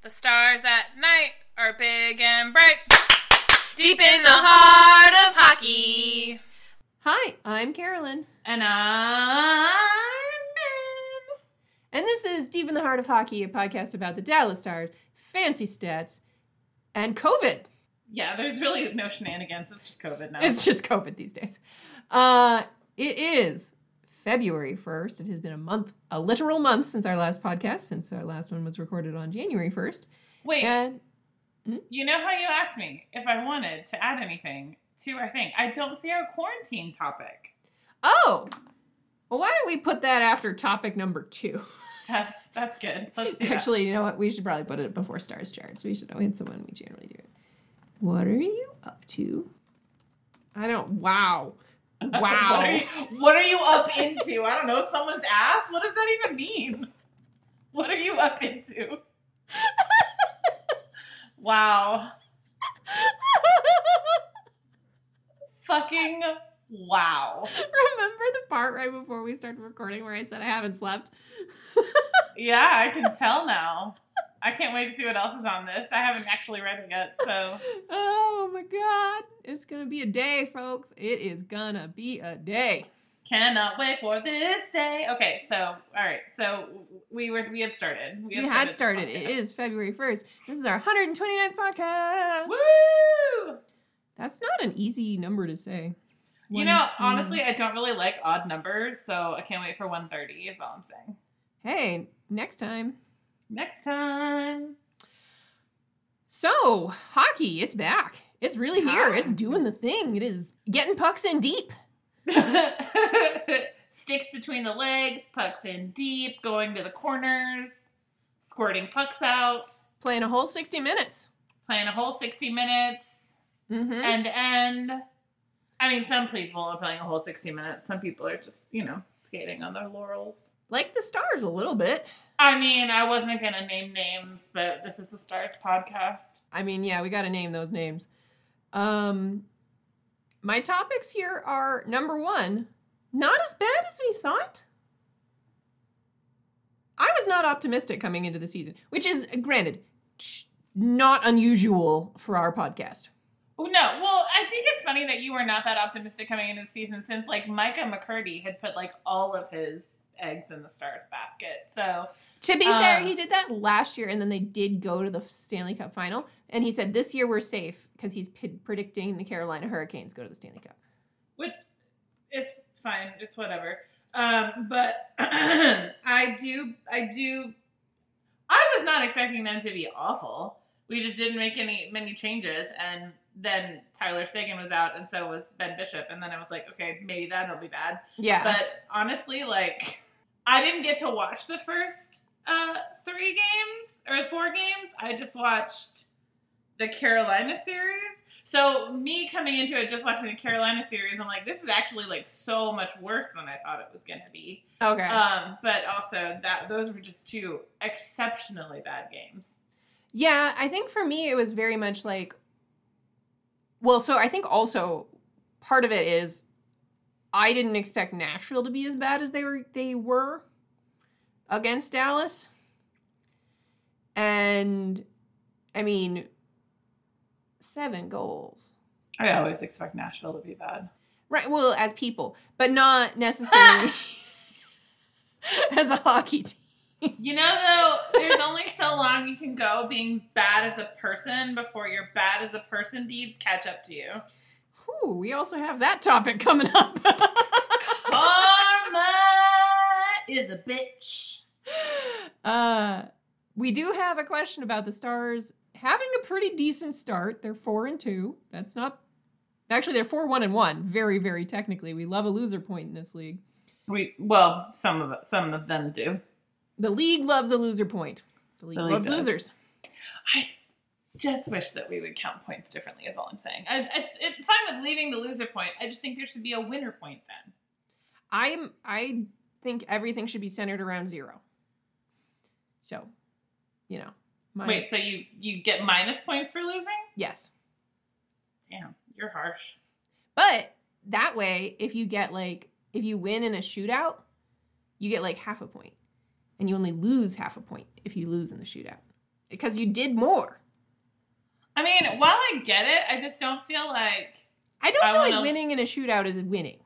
The stars at night are big and bright, deep in the heart of hockey. Hi, I'm Carolyn, And I'm and this is Deep in the Heart of Hockey, a podcast about the Dallas Stars, fancy stats, and COVID. Yeah, there's really no shenanigans. It's just COVID now. It's just COVID these days. Uh, it is February 1st. It has been a month, a literal month since our last podcast, since our last one was recorded on January 1st. Wait, And hmm? you know how you asked me if I wanted to add anything to our thing? I don't see our quarantine topic. oh, well, why don't we put that after topic number two? That's that's good. Let's do that. Actually, you know what? We should probably put it before stars charts. We should know it's the one we generally do it. What are you up to? I don't. Wow. Wow. what, are you, what are you up into? I don't know. Someone's ass? What does that even mean? What are you up into? wow. Fucking wow. Remember the part right before we started recording where I said I haven't slept? Yeah, I can tell now. I can't wait to see what else is on this. I haven't actually read it yet, so oh my god. It's gonna be a day, folks. It is gonna be a day. cannot wait for this day. Okay, so all right, so we were we had started. We had the started. It podcast. is February 1st. This is our 129th podcast. Woo! That's not an easy number to say. You know, honestly, I don't really like odd numbers, so I can't wait for 130, is all I'm saying. Hey, next time. Next time. So, hockey, it's back. It's really here. It's doing the thing. It is getting pucks in deep. Sticks between the legs, pucks in deep, going to the corners, squirting pucks out, Playing a whole 60 minutes. playing a whole 60 minutes, Mm-hmm. end to end. I mean, some people are playing a whole 60 minutes. Some people are just, you know, skating on their laurels. Like the stars a little bit. I mean, I wasn't going to name names, but this is a Stars podcast. I mean, yeah, we got to name those names. Um, my topics here are number one, not as bad as we thought. I was not optimistic coming into the season, which is, granted, not unusual for our podcast. Oh, no. Well, I think it's funny that you were not that optimistic coming into the season since, like, Micah McCurdy had put, like, all of his eggs in the Stars basket. So, To be fair, Um, he did that last year, and then they did go to the Stanley Cup final. And he said this year we're safe because he's p- predicting the Carolina Hurricanes go to the Stanley Cup. which is fine. It's whatever. Um, but I do, I do, I was not expecting them to be awful. We just didn't make any many changes, and then Tyler Seguin was out, and so was Ben Bishop, and then I was like, okay, maybe that'll be bad. Yeah. But honestly, like, I didn't get to watch the first uh, three games or four games. I just watched the Carolina series. So me coming into it just watching the Carolina series, I'm like, this is actually like so much worse than I thought it was gonna be. okay. Um, but also that those were just two exceptionally bad games. Yeah, I think for me it was very much like well, so I think also part of it is I didn't expect Nashville to be as bad as they were they were against Dallas. And I mean seven goals. I always expect Nashville to be bad. Right, well, as people, but not necessarily as a hockey team. You know, though, there's only so long you can go being bad as a person before your bad as a person deeds catch up to you. Whew, we also have that topic coming up. Karma is a bitch. Uh, we do have a question about the Stars having a pretty decent start. They're four and two. That's not actually they're four one and one. Very very technically, we love a loser point in this league. We well, some of some of them do. The league loves a loser point. The league, The league loves does. losers. I just wish that we would count points differently. Is all I'm saying. I, it's it's fine with leaving the loser point. I just think there should be a winner point then. I am. I think everything should be centered around zero. So, you know, my Wait, so you you get minus points for losing? yes, Damn, you're harsh. but that way, if you get like if you win in a shootout, you get like half a point, and you only lose half a point if you lose in the shootout. because you did more. I mean, while I get it, I just don't feel like I don't I feel like wanna- winning in a shootout is winning.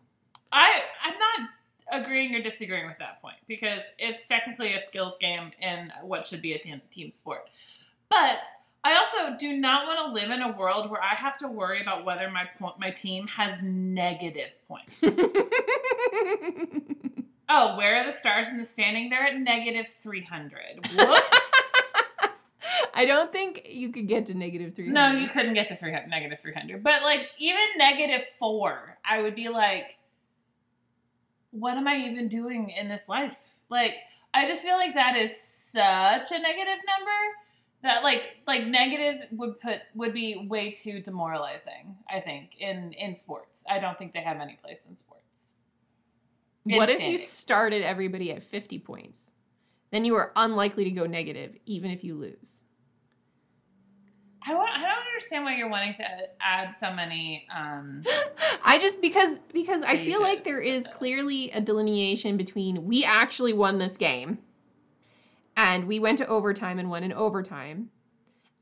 I I'm not agreeing or disagreeing with that point because it's technically a skills game in what should be a team, team sport. But I also do not want to live in a world where I have to worry about whether my point my team has negative points. oh, where are the stars in the standing? They're at negative 300. Whoops. I don't think you could get to negative 300. no, you couldn't get to 300, negative 300. But like even negative 4, I would be like what am I even doing in this life? Like, I just feel like that is such a negative number that like like negatives would put would be way too demoralizing. I think in in sports, I don't think they have any place in sports. What in if you started everybody at 50 points? Then you are unlikely to go negative, even if you lose. I want. I don't understand why you're wanting to add so many. Um, I just because because I feel like there is this. clearly a delineation between we actually won this game and we went to overtime and won in overtime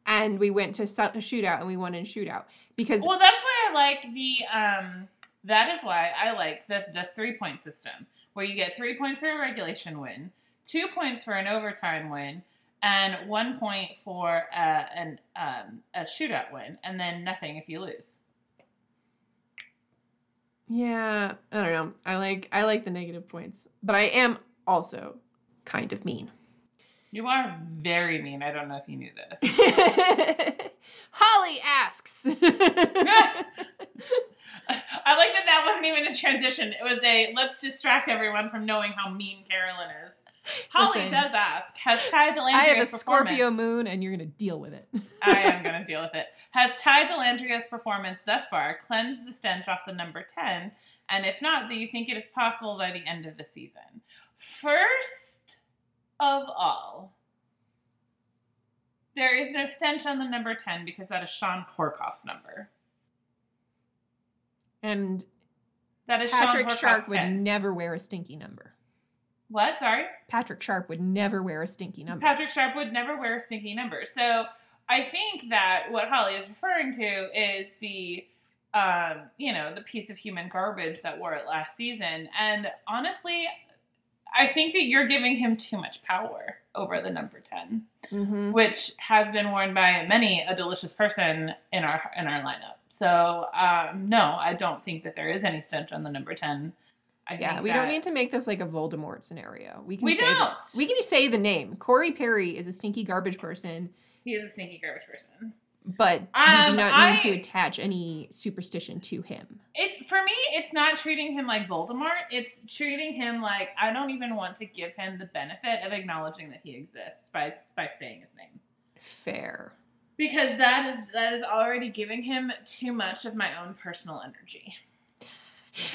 and we went to shootout and we won in shootout because well, that's why I like the. Um, that is why I like the the three point system, where you get three points for a regulation win, two points for an overtime win, and one point for uh, an um, a shootout win, and then nothing if you lose. yeah, I don't know. I like I like the negative points, but I am also kind of mean. You are very mean. I don't know if you knew this. Holly asks. I like that that wasn't even a transition. It was a let's distract everyone from knowing how mean Carolyn is. Holly Listen. does ask, has Ty Dellandrea's I have a Scorpio performance- moon and you're going to deal with it. I am going to deal with it. Has Ty Dellandrea's performance thus far cleansed the stench off the number 10? And if not, do you think it is possible by the end of the season? First of all, there is no stench on the number 10 because that is Shawn Horcoff's number. And That is Patrick Sharp would never wear a stinky number. What? Sorry? Patrick Sharp would never wear a stinky number. Patrick Sharp would never wear a stinky number. So I think that what Holly is referring to is the, um, you know, the piece of human garbage that wore it last season. And honestly, I think that you're giving him too much power over the number 10, Mhm. which has been worn by many a delicious person in our in our lineup. So um, no, I don't think that there is any stench on the number 10. I Yeah, we don't need to make this like a Voldemort scenario. We can We say the- don't. we can say the name. Corey Perry is a stinky garbage person, He is a stinky garbage person. but we do Um, not I- need to attach any superstition to him. It's for me. It's not treating him like Voldemort. It's treating him like I don't even want to give him the benefit of acknowledging that he exists by by saying his name Fair. Because that is that is already giving him too much of my own personal energy.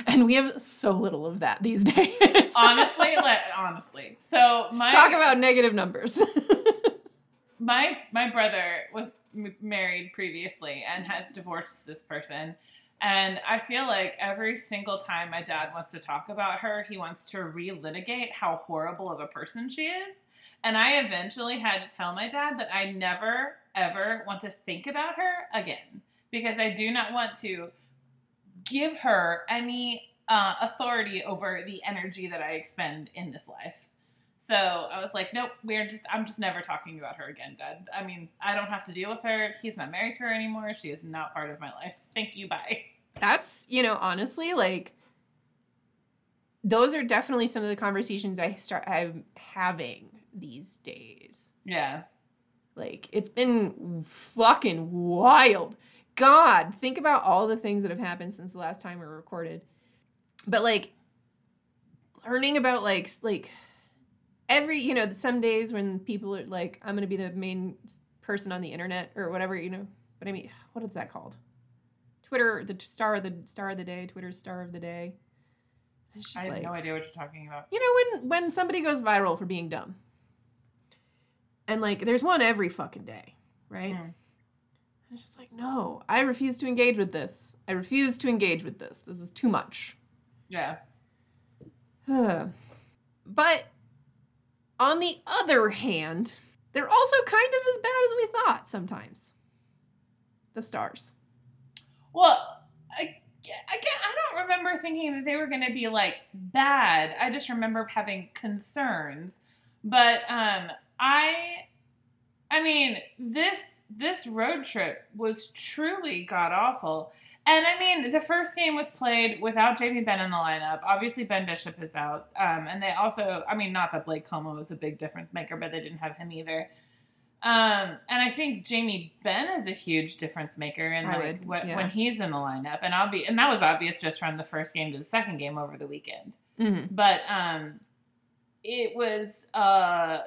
And we have so little of that these days. Honestly, like honestly. So my Talk about negative numbers. my my brother was m- married previously and has divorced this person and i feel like every single time my dad wants to talk about her he wants to relitigate how horrible of a person she is and i eventually had to tell my dad that i never ever want to think about her again because i do not want to give her any uh, authority over the energy that i expend in this life so I was like, nope, we're just, I'm just never talking about her again, Dad. I mean, I don't have to deal with her. He's not married to her anymore. She is not part of my life. Thank you. Bye. That's, you know, honestly, like those are definitely some of the conversations I start I'm having these days. Yeah. Like it's been fucking wild. God, think about all the things that have happened since the last time we recorded. But like learning about like like every, you know, some days when people are like I'm going to be the main person on the internet or whatever, you know. But I mean, what is that called? Twitter, the star of the star of the day, Twitter's star of the day. I have like no idea what you're talking about. you know when when somebody goes viral for being dumb and like there's one every fucking day right Mm. it's just like no i refuse to engage with this i refuse to engage with this this is too much Yeah. but on the other hand they're also kind of as bad as we thought sometimes. The Stars. Well, I, I, I don't remember thinking that they were going to be like bad. I just remember having concerns. But um, I, I mean, this this road trip was truly god awful. And I mean, the first game was played without Jamie Benn in the lineup. Obviously, Ben Bishop is out. Um, and they also, I mean, not that Blake Comeau was a big difference maker, but they didn't have him either. Um, and I think Jamie Benn is a huge difference maker like would, yeah. when he's in the lineup, and obvi- and that was obvious just from the first game to the second game over the weekend. Mm-hmm. But um, it was uh,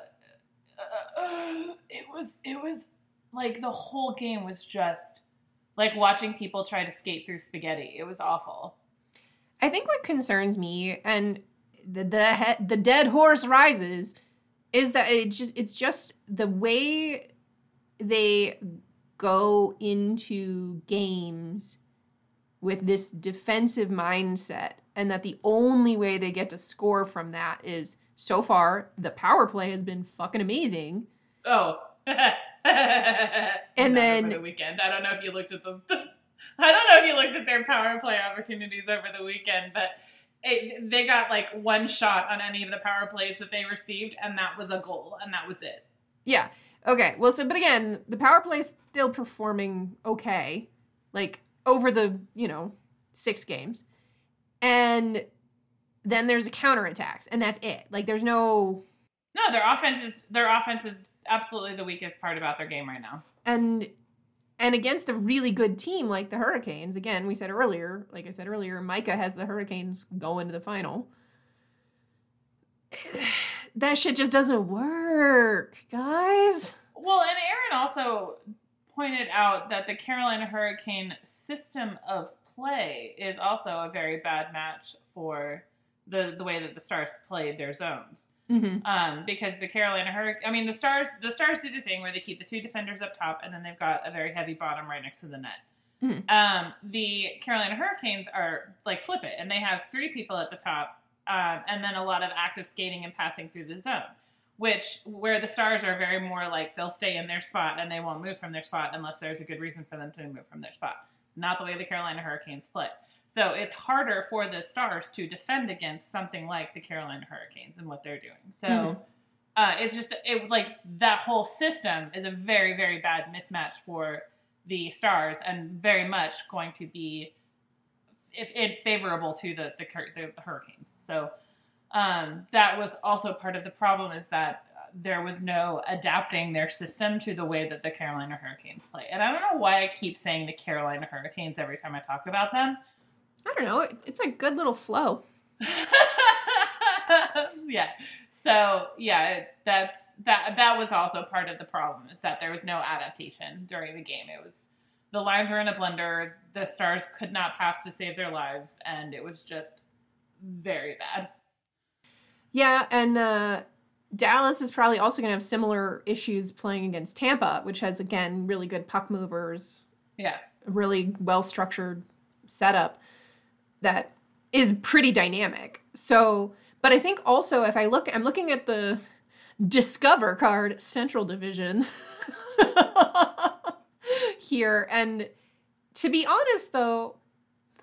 uh, it was it was like the whole game was just like watching people try to skate through spaghetti. It was awful. I think what concerns me and the the he- the dead horse rises is that it just it's just the way they go into games with this defensive mindset and that the only way they get to score from that is so far the power play has been fucking amazing Oh. and then- over the weekend. I don't know if you looked at the, I don't know if you looked at their power play opportunities over the weekend, but it, they got like one shot on any of the power plays that they received, and that was a goal, and that was it. Yeah. Okay. Well, so but again, the power play is still performing okay, like over the you know six games, and then there's a counterattacks, and that's it. Like there's no No, their offense is their offense is absolutely the weakest part about their game right now. and and against a really good team like the Hurricanes. Again, we said earlier, like I said earlier, Micah has the Hurricanes going to the final. That shit just doesn't work, guys. Well, and Aaron also pointed out that the Carolina Hurricane system of play is also a very bad match for the the way that the Stars played their zones. Mm-hmm. Um, because the Carolina Hurricane, I mean, the Stars, the Stars do the thing where they keep the two defenders up top, and then they've got a very heavy bottom right next to the net. Mhm. Um, the Carolina Hurricanes are like flip it, and they have three people at the top, um, and then a lot of active skating and passing through the zone. Which where the Stars are very more like they'll stay in their spot and they won't move from their spot unless there's a good reason for them to move from their spot. It's not the way the Carolina Hurricanes play. So it's harder for the Stars to defend against something like the Carolina Hurricanes and what they're doing. So Mhm. uh, it's just it like that whole system is a very very bad mismatch for the Stars and very much going to be if it's favorable to the the, the, the Hurricanes. So um, that was also part of the problem is that there was no adapting their system to the way that the Carolina Hurricanes play. And I don't know why I keep saying the Carolina Hurricanes every time I talk about them. I don't know. It's a good little flow. yeah. So yeah, that's that. That was also part of the problem is that there was no adaptation during the game. It was the lines were in a blender. The stars could not pass to save their lives, and it was just very bad. Yeah, and uh, Dallas is probably also going to have similar issues playing against Tampa, which has again really good puck movers, Yeah. really well structured setup that is pretty dynamic. So, but I think also if I look, I'm looking at the Discover card Central Division here, and to be honest, though,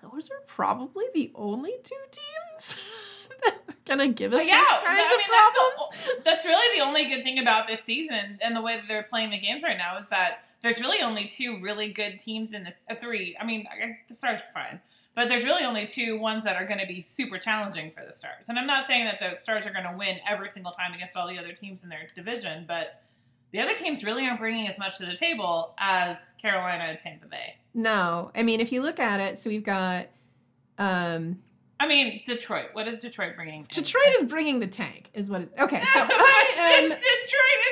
those are probably the only two teams that are gonna give us yeah, these kinds I of problems. that's the, that's really the only good thing about this season and the way that they're playing the games right now is that there's really only two really good teams in this. Uh, three, I mean, I- the Stars are fine, but there's really only two ones that are going to be super challenging for the Stars. And I'm not saying that the Stars are going to win every single time against all the other teams in their division, but the other teams really aren't bringing as much to the table as Carolina and Tampa Bay. No, I mean if you look at it, so we've got um I mean, Detroit. What is Detroit bringing? in? Detroit is bringing the tank, is what it. Okay, so I am Detroit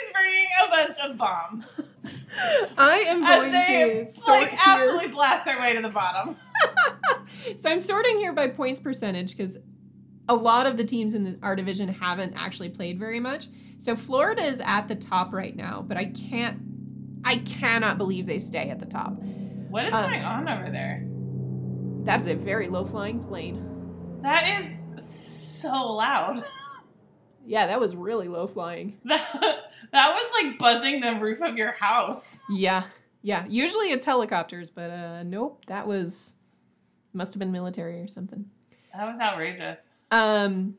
is bringing a bunch of bombs. I am as going they to like absolutely blast their way to the bottom. So I'm sorting here by points percentage because a lot of the teams in the, our division haven't actually played very much. So Florida is at the top right now, but I can't, I cannot believe they stay at the top. What is Um, going on over there? That is a very low flying plane. That is so loud. Yeah, that was really low flying. That that was like buzzing the roof of your house. Yeah. Yeah. Usually it's helicopters, but uh nope, that was must have been military or something. That was outrageous. Um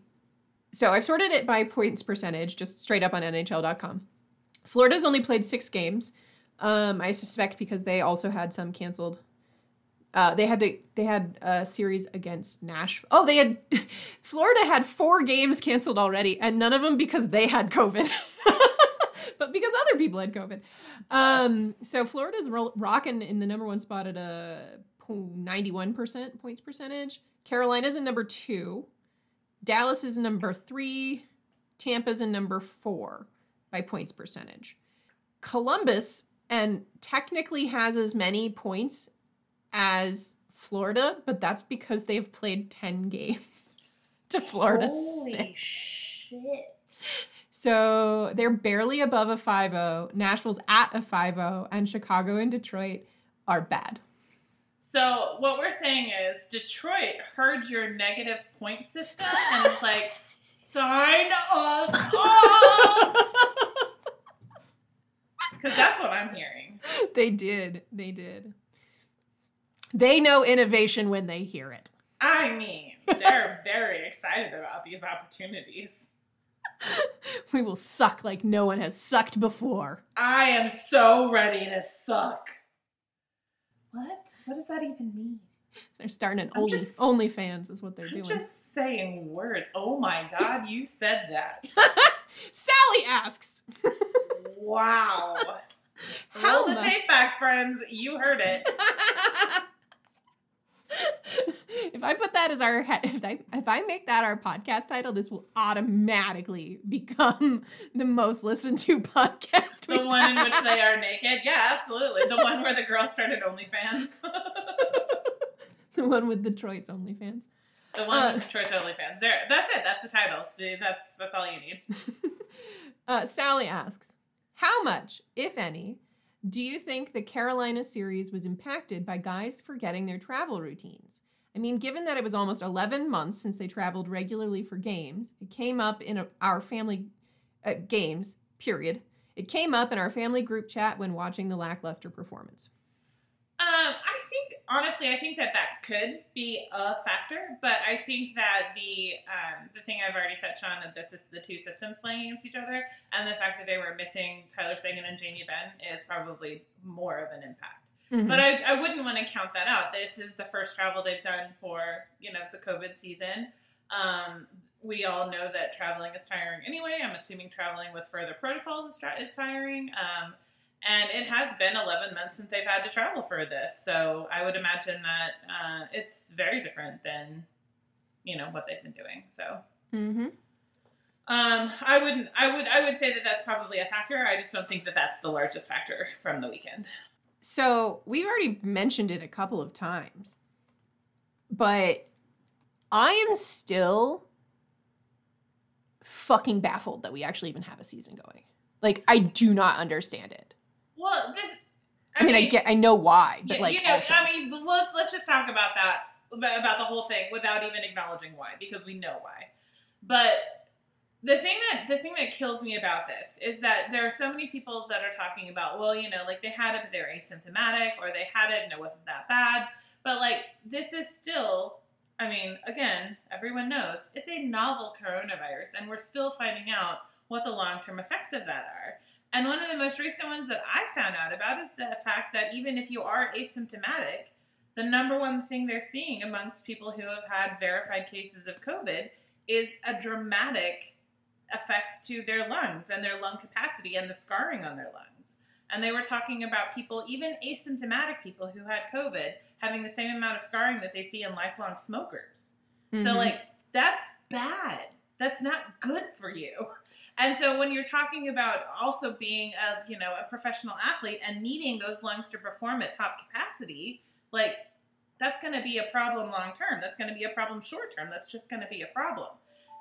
so I've sorted it by points percentage, just straight up on NHL.com. Florida's only played six games. Um, I suspect because they also had some canceled. Uh, they had to. They had a series against Nashville. Oh, they had. Florida had four games canceled already, and none of them because they had COVID, but because other people had COVID. Um, so Florida's ro- rocking in the number one spot at a ninety-one percent points percentage. Carolina's in number two. Dallas is number three. Tampa's in number four by points percentage. Columbus and technically has as many points as Florida, but that's because they've played 10 games to Florida. Holy six. shit. So they're barely above a 5-0. Nashville's at a 5-0 and Chicago and Detroit are bad. So what we're saying is Detroit heard your negative point system and it's like, sign us up. Because that's what I'm hearing. they did. They did. They know innovation when they hear it. I mean, they're very excited about these opportunities. We will suck like no one has sucked before. I am so ready to suck. What? What does that even mean? They're starting an I'm only just- OnlyFans is what they're I'm doing. just saying words. Oh my god, you said that. Sally asks, Wow. How Roll the tape back, friends. You heard it. if I put that as our if I if I make that our podcast title, this will automatically become the most listened to podcast. The one in which they are naked. Yeah, absolutely. The one where the girl started OnlyFans. the one with Detroit's OnlyFans. the one Uh. with Detroit's OnlyFans. There. That's it. That's the title. See, that's that's all you need. uh, Sally asks, how much, if any, do you think the Carolina series was impacted by guys forgetting their travel routines? I mean, given that it was almost 11 months since they traveled regularly for games, it came up in a, our family uh, games, period. It came up in our family group chat when watching the lackluster performance. Um, I think honestly, I think that that could be a factor, but I think that the um, the thing I've already touched on that this is the two systems playing against each other, and the fact that they were missing Tyler Seguin and Jamie Benn is probably more of an impact. But I, I wouldn't want to count that out. This is the first travel they've done for you know the COVID season. Um, we all know that traveling is tiring anyway. I'm assuming traveling with further protocols is, tra- is tiring. Um, and it has been 11 months since they've had to travel for this. So I would imagine that uh, it's very different than, you know, what they've been doing. So mm-hmm. um, I wouldn't, I would, I would say that that's probably a factor. I just don't think that that's the largest factor from the weekend. So we've already mentioned it a couple of times, but I am still fucking baffled that we actually even have a season going. Like, I do not understand it. Well, the, I, mean, I get, I know why, but Yeah, like, you know, also, I mean, let's let's just talk about that about about the whole thing without even acknowledging why, because we know why. But the thing that the thing that kills me about this is that there are so many people that are talking about, well, you know, like they had it, but they're asymptomatic, or they had it and it wasn't that bad. But like, this is still. I mean, again, everyone knows it's a novel coronavirus, and we're still finding out what the long term effects of that are. And one of the most recent ones that I found out about is the fact that even if you are asymptomatic, the number one thing they're seeing amongst people who have had verified cases of COVID is a dramatic effect to their lungs and their lung capacity and the scarring on their lungs. And they were talking about people, even asymptomatic people who had COVID, having the same amount of scarring that they see in lifelong smokers. So, Mhm. like, that's bad. That's not good for you. And so, when you're talking about also being a, you know, a professional athlete and needing those lungs to perform at top capacity, like, that's going to be a problem long term. That's going to be a problem short term. That's just going to be a problem.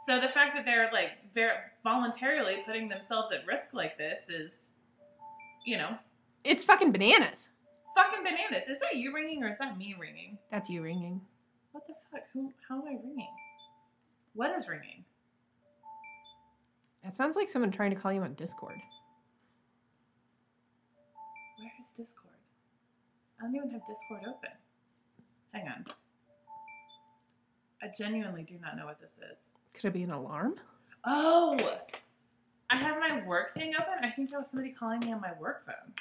So the fact that they're like ver- voluntarily putting themselves at risk like this is, you know, it's fucking bananas. fucking bananas. Is that you ringing or is that me ringing? That's you ringing. What the fuck? Who? How am I ringing? What is ringing? That sounds like someone trying to call you on Discord. Where is Discord? I don't even have Discord open. Hang on. I genuinely do not know what this is. Could it be an alarm? Oh, I have my work thing open. I think that was somebody calling me on my work phone.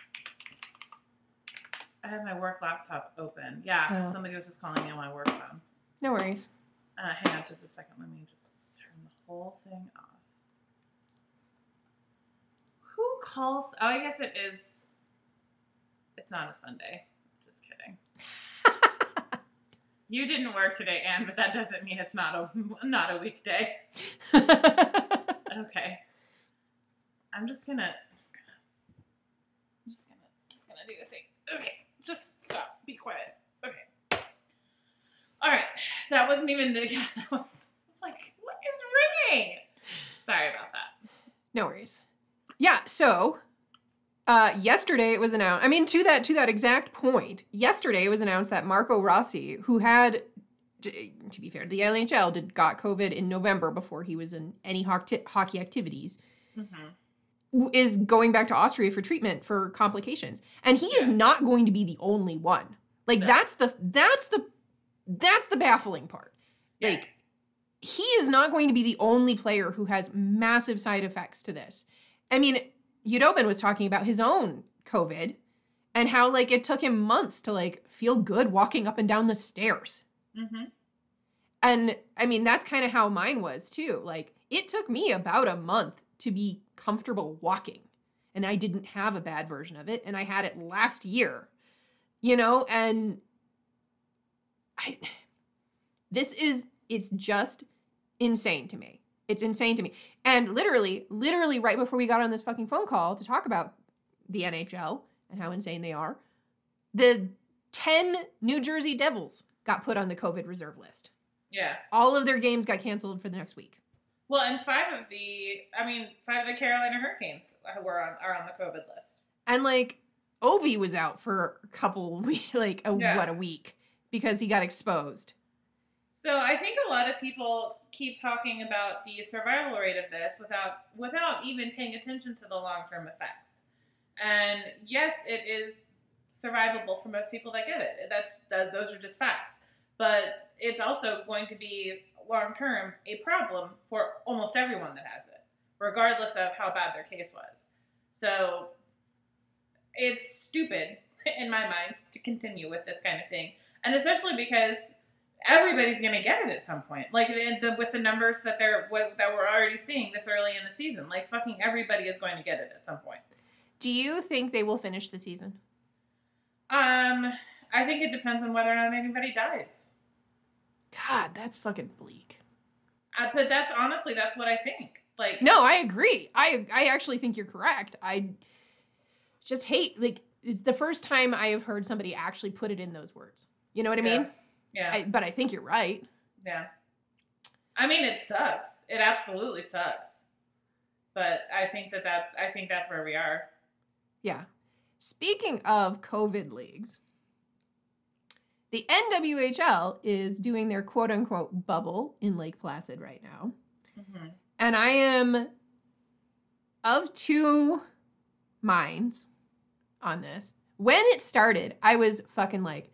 I have my work laptop open. Yeah, Oh. somebody was just calling me on my work phone. No worries. Uh, hang on just a second. Let me just turn the whole thing off. Who calls? Oh, I guess it is. It's not a Sunday. Just kidding. You didn't work today, Anne, but that doesn't mean it's not a not a weekday. Okay. I'm just gonna. I'm just gonna. I'm just gonna. Just gonna do a thing. Okay. Just stop. Be quiet. Okay. All right. That wasn't even the. Yeah, that was. I was like, what is ringing? Sorry about that. No worries. Yeah, so uh yesterday it was announced I mean to that to that exact point, yesterday it was announced that Marco Rossi, who had t- to be fair, the NHL did got COVID in November before he was in any hockey, activities, Mm-hmm. is going back to Austria for treatment for complications. And he is not going to be the only one. Like No. that's the that's the that's the baffling part. Yeah. Like he is not going to be the only player who has massive side effects to this. I mean, Khudobin was talking about his own COVID and how like it took him months to like feel good walking up and down the stairs. Mm-hmm. And I mean, that's kind of how mine was too. Like it took me about a month to be comfortable walking. And I didn't have a bad version of it and I had it last year. You know, and I this is it's just insane to me. It's insane to me. And literally, literally right before we got on this fucking phone call to talk about the NHL and how insane they are, the 10 New Jersey Devils got put on the COVID reserve list. Yeah. All of their games got canceled for the next week. Well, and five of the, I mean, five of the Carolina Hurricanes were on are on the COVID list. And like Ovi was out for a couple like a, Yeah. what a week because he got exposed. So I think a lot of people keep talking about the survival rate of this without without even paying attention to the long term effects. And yes, it is survivable for most people that get it. That's that, those are just facts. But it's also going to be long term a problem for almost everyone that has it, regardless of how bad their case was. So it's stupid in my mind to continue with this kind of thing, and especially because everybody's going to get it at some point. Like the, the, with the numbers that they're what, that we're already seeing this early in the season, like fucking everybody is going to get it at some point. Do you think they will finish the season? Um, I think it depends on whether or not anybody dies. God, that's fucking bleak. Uh, but that's honestly that's what I think. Like No, I agree. I I actually think you're correct. I just hate like it's the first time I have heard somebody actually put it in those words. You know what I mean? Yeah, I, but I think you're right. yeah. I mean, it sucks. It absolutely sucks. But I think that that's I think that's where we are. Yeah. Speaking of COVID leagues, the NWHL is doing their quote unquote bubble in Lake Placid right now. hmm And I am of two minds on this. When it started, I was fucking like,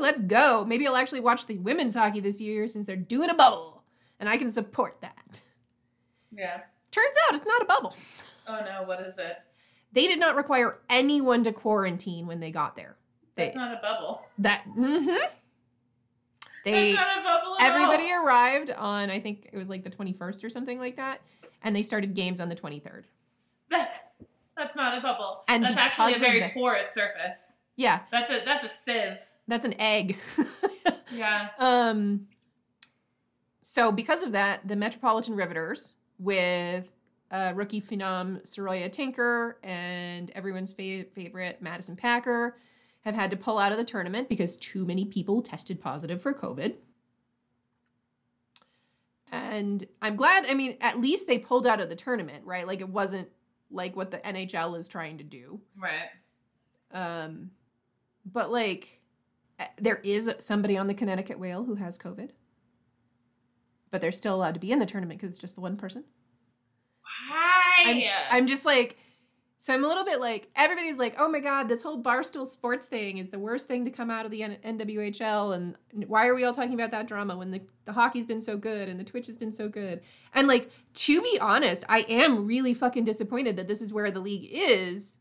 let's go. Maybe I'll actually watch the women's hockey this year since they're doing a bubble and I can support that. Yeah. Turns out it's not a bubble. Oh no, what is it? They did not require anyone to quarantine when they got there. They, That's not a bubble. that, mm-hmm. They, That's not a bubble. At all. everybody all. arrived on, I think it was like the 21st or something like that. And they started games on the 23rd. That's that's not a bubble. And that's actually a very the- porous surface. Yeah, That's a that's a sieve. That's an egg. Yeah. um, so because of that, the Metropolitan Riveters with uh, rookie phenom Saroya Tinker and everyone's fa- favorite Madison Packer have had to pull out of the tournament because too many people tested positive for COVID. And I'm glad, I mean, at least they pulled out of the tournament, right? Like it wasn't like what the NHL is trying to do. Right. Um, but like, Uh, there is somebody on the Connecticut Whale who has COVID, but they're still allowed to be in the tournament because it's just the one person. Why? I'm, I'm just like, So I'm a little bit like everybody's like, oh my god, this whole barstool sports thing is the worst thing to come out of the N- NWHL, and why are we all talking about that drama when the the hockey's been so good and the Twitch has been so good? And like to be honest, I am really fucking disappointed that this is where the league is.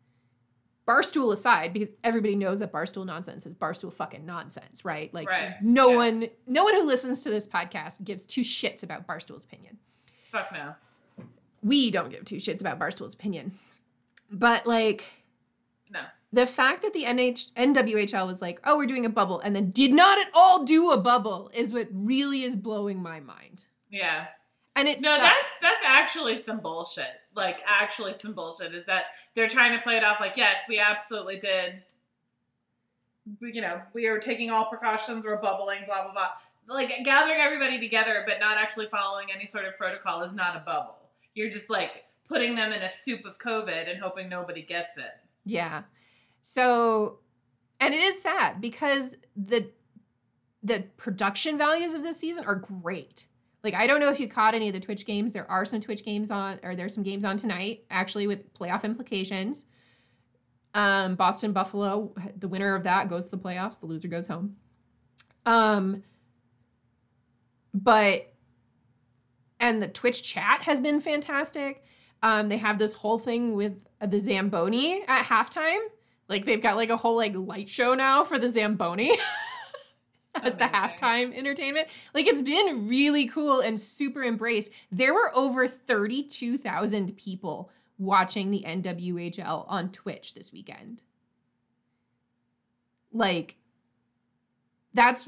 Barstool aside, because everybody knows that Barstool nonsense is Barstool fucking nonsense, right? Like Right. no Yes. one, no one who listens to this podcast gives two shits about Barstool's opinion Fuck no. we don't give two shits about Barstool's opinion. But like No. the fact that the NH NWHL was like, "Oh, we're doing a bubble," and then did not at all do a bubble is what really is blowing my mind. Yeah. And it's No, that's that's actually some bullshit. Like actually some bullshit is that they're trying to play it off like, yes, we absolutely did. You know, we are taking all precautions, we're bubbling, blah blah blah. Like gathering everybody together, but not actually following any sort of protocol is not a bubble. You're just like putting them in a soup of COVID and hoping nobody gets it. yeah. So, and it is sad because the the production values of this season are great. Like I don't know if you caught any of the Twitch games. There are some Twitch games on, or there's some games on tonight, actually with playoff implications. Um, Boston Buffalo, the winner of that goes to the playoffs. The loser goes home. Um, but and the Twitch chat has been fantastic. Um, they have this whole thing with the Zamboni at halftime. Like they've got like a whole like light show now for the Zamboni as the halftime entertainment. Like it's been really cool and super embraced. There were over 32,000 people watching the NWHL on Twitch this weekend. Like that's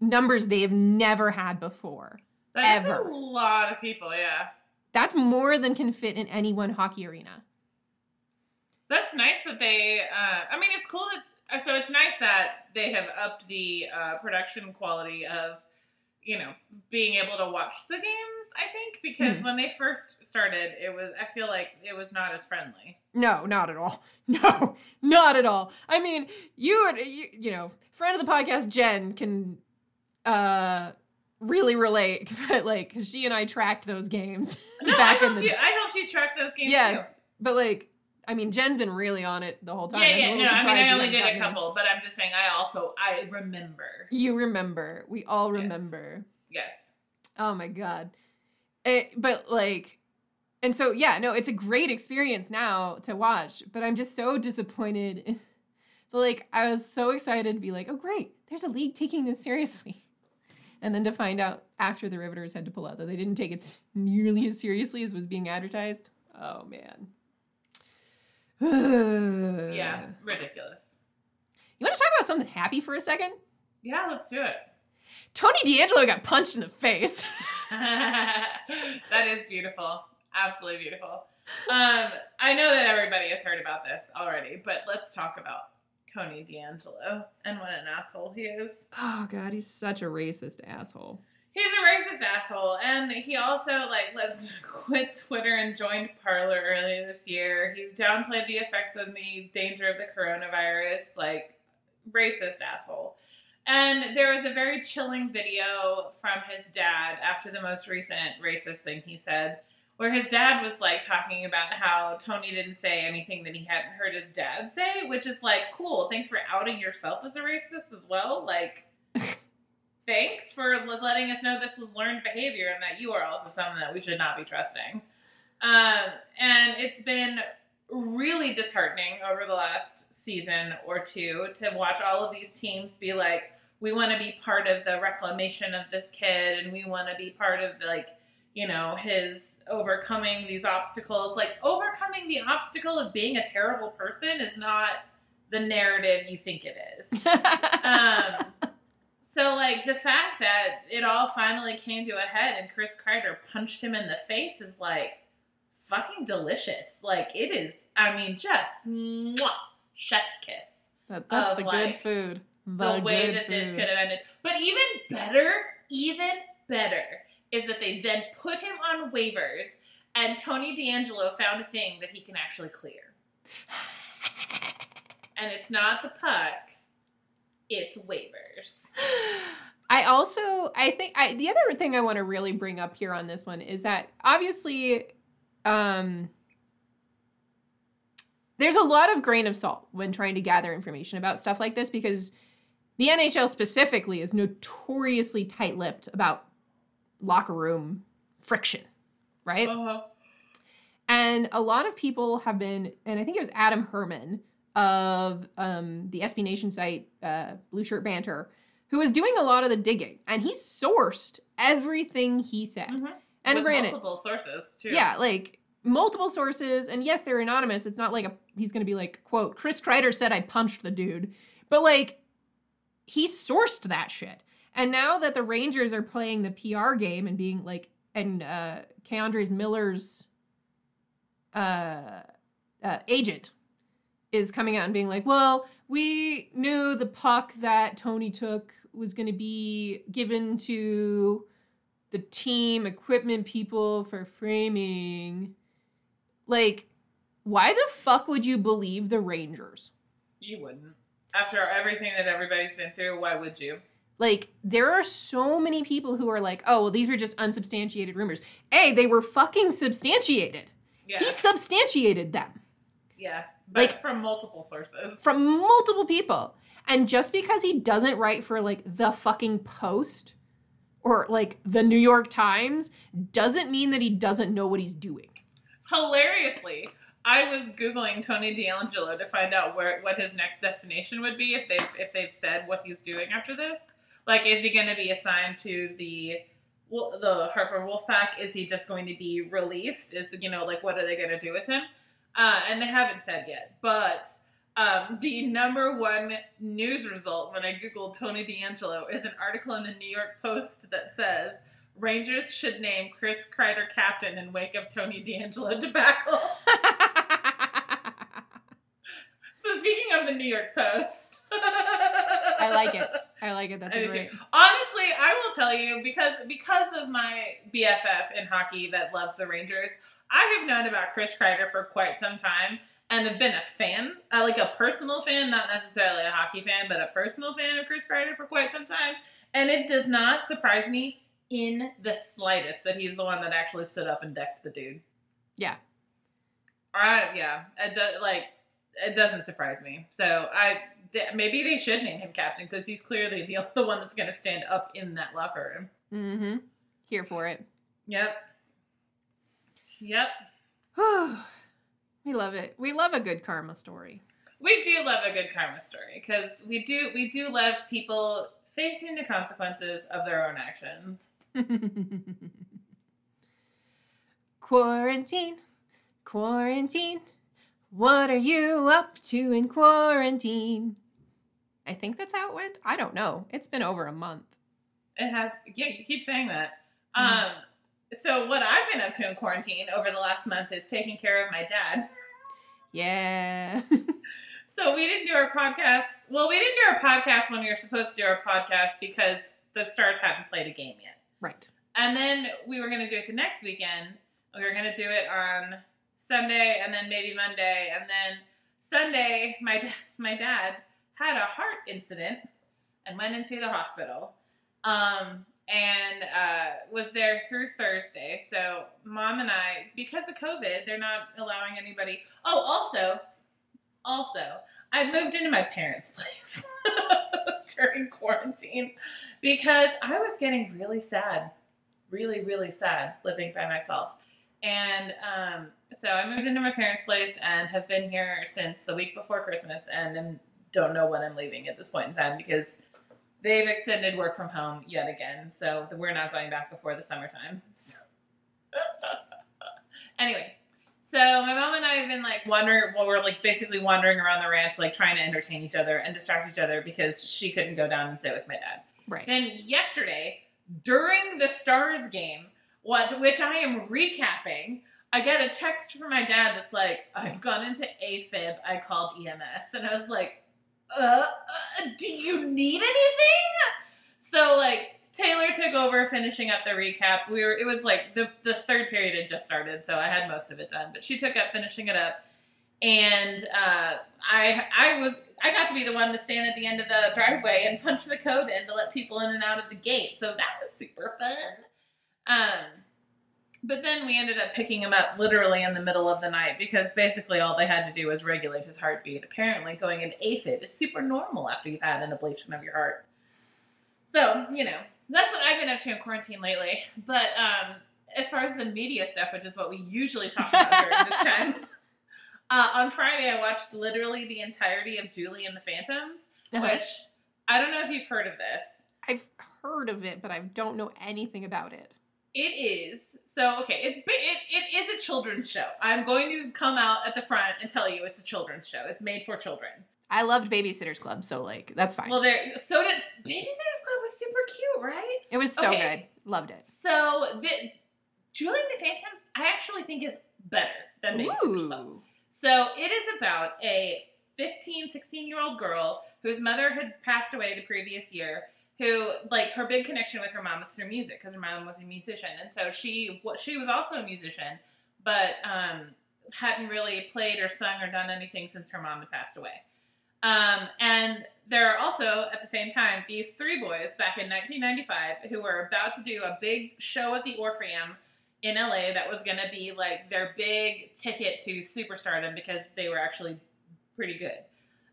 numbers they've never had before. That's Ever. a lot of people, yeah. That's more than can fit in any one hockey arena. That's nice that they. Uh, I mean, it's cool that. Uh, So it's nice that they have upped the uh, production quality of, you know, being able to watch the games. I think because Mhm. when they first started, it was. I feel like it was not as friendly. No, not at all. No, not at all. I mean, you you, you know, friend of the podcast, Jen, can uh really relate. But like, she and I tracked those games No, back I in the. you. I helped you track those games Yeah, too. But like, I mean, Jen's been really on it the whole time. Yeah, yeah. No, I mean, I only did a couple, but I'm just saying. I also I remember. You remember? We all remember. Yes. Oh my god. It, but like and so yeah, no, it's a great experience now to watch, but I'm just so disappointed. but like I was so excited to be like, "Oh great, there's a league taking this seriously." And then to find out after the Riveters had to pull out that they didn't take it nearly as seriously as was being advertised. Oh man. Yeah. Ridiculous. You want to talk about something happy for a second? Yeah. Let's do it. Tony DeAngelo got punched in the face. that is beautiful. Absolutely beautiful. Um, I know that everybody has heard about this already, but let's talk about Tony DeAngelo and what an asshole he is. oh god, he's such a racist asshole. He's a racist asshole, and he also like quit Twitter and joined Parler earlier this year. He's downplayed the effects and the danger of the coronavirus, like racist asshole. And there was a very chilling video from his dad after the most recent racist thing he said, where his dad was like talking about how Tony didn't say anything that he hadn't heard his dad say, which is like, cool, thanks for outing yourself as a racist as well. Like, thanks for letting us know this was learned behavior and that you are also someone that we should not be trusting. Um, and it's been really disheartening over the last season or two to watch all of these teams be like, we want to be part of the reclamation of this kid and we want to be part of like you know his overcoming these obstacles like overcoming the obstacle of being a terrible person is not the narrative you think it is um, so like the fact that it all finally came to a head and Chris Kreider punched him in the face is like fucking delicious. Like it is. I mean, just mwah, chef's kiss. That, that's the good food. The, The way that this could have ended. But even better, even better is that they then put him on waivers, and Tony DeAngelo found a thing that he can actually clear, and it's not the puck. It's waivers. I also I think I the other thing I want to really bring up here on this one is that obviously um there's a lot of grain of salt when trying to gather information about stuff like this because the NHL specifically is notoriously tight-lipped about locker room friction, right? Uh-huh. And a lot of people have been, and I think it was Adam Herman of um, the SB Nation site, uh, Blueshirt Banter, who was doing a lot of the digging, and he sourced everything he said. Mhm. And With granted, multiple sources too. yeah, like multiple sources, and yes, they're anonymous. It's not like a he's going to be like, "quote Chris Kreider said I punched the dude," but like he sourced that shit. And now that the Rangers are playing the PR game and being like, and uh, K'Andre Miller's uh, uh, agent is coming out and being like, well, we knew the puck that Tony took was going to be given to the team equipment people for framing. Like, why the fuck would you believe the Rangers? You wouldn't. After everything that everybody's been through, why would you? Like, there are so many people who are like, oh, well, these were just unsubstantiated rumors. A, they were fucking substantiated. Yeah. He substantiated them yeah. But like- from multiple sources. from multiple people. And just because he doesn't write for like the fucking Post or like the New York Times doesn't mean that he doesn't know what he's doing. Hilariously, I was googling Tony DeAngelo to find out where what his next destination would be if they've if they've said what he's doing after this. Like, is he going to be assigned to the the Hartford Wolfpack? Is he just going to be released? Is you know like what are they going to do with him? Uh, and they haven't said yet, but. Um, the number one news result when I googled Tony DeAngelo is an article in the New York Post that says Rangers should name Chris Kreider captain in wake of Tony DeAngelo debacle. So speaking of the New York Post, I like it. I like it. That's I great. Honestly, I will tell you because because of my BFF in hockey that loves the Rangers, I have known about Chris Kreider for quite some time and have been a fan, uh, like a personal fan, not necessarily a hockey fan, but a personal fan of Chris Kreider for quite some time. And it does not surprise me in the slightest that he's the one that actually stood up and decked the dude. Yeah. All right, yeah, it do, like it doesn't surprise me. So I th- maybe they should name him captain because he's clearly the the one that's going to stand up in that locker room. Mm-hmm. Here for it. Yep. Yep. we love it. We love a good karma story. We do love a good karma story because we do we do love people facing the consequences of their own actions. quarantine, quarantine. What are you up to in quarantine? I think that's how it went. I don't know. It's been over a month. It has yeah, you keep saying that. Mhm. Um so what I've been up to in quarantine over the last month is taking care of my dad. Yeah. So we didn't do our podcast. Well, we didn't do our podcast when we were supposed to do our podcast because the Stars hadn't played a game yet. right. And then we were going to do it the next weekend. We were going to do it on Sunday and then maybe Monday. And then Sunday, my da- my dad had a heart incident and went into the hospital. Um, and uh, was there through Thursday. So mom and I, because of COVID, they're not allowing anybody. Oh, also, also, I moved into my parents' place during quarantine because I was getting really sad, really, really sad living by myself. And um, so I moved into my parents' place and have been here since the week before Christmas and don't know when I'm leaving at this point in time because they've extended work from home yet again. So we're not going back before the summertime. So- anyway, so my mom and I have been like wandering. Well, we're like basically wandering around the ranch, like trying to entertain each other and distract each other because she couldn't go down and sit with my dad. Right. Then yesterday, during the Stars game, what which I am recapping, I get a text from my dad that's like, "I've gone into AFib. I called EMS," and I was like, "Uh, uh do you need anything?" So like Taylor took over finishing up the recap. We were it was like the the third period had just started, so I had most of it done. But she took up finishing it up, and uh, I I was I got to be the one to stand at the end of the driveway and punch the code in to let people in and out of the gate. So that was super fun. Um, But then we ended up picking him up literally in the middle of the night because basically all they had to do was regulate his heartbeat. Apparently, going into AFib is super normal after you've had an ablation of your heart. So, you know, that's what I've been up to in quarantine lately. But um, as far as the media stuff, which is what we usually talk about during this time, uh, on Friday I watched literally the entirety of Julie and the Phantoms, Uh-huh. which I don't know if you've heard of this. I've heard of it, but I don't know anything about it. It is so okay. It's it, it is a children's show. I'm going to come out at the front and tell you it's a children's show. It's made for children. I loved Babysitters Club, so like that's fine. Well, there. So did Babysitter's Club was super cute, right? it was so okay. good. Loved it. So the Julie and the Phantoms, I actually think is better than Babysitter's Club. So it is about a 15, 16 year old girl whose mother had passed away the previous year. Who like her big connection with her mom was through music because her mom was a musician, and so she wa- she was also a musician, but um, hadn't really played or sung or done anything since her mom had passed away. Um, and there are also at the same time these three boys back in 1995 who were about to do a big show at the Orpheum in LA that was going to be like their big ticket to superstardom because they were actually pretty good.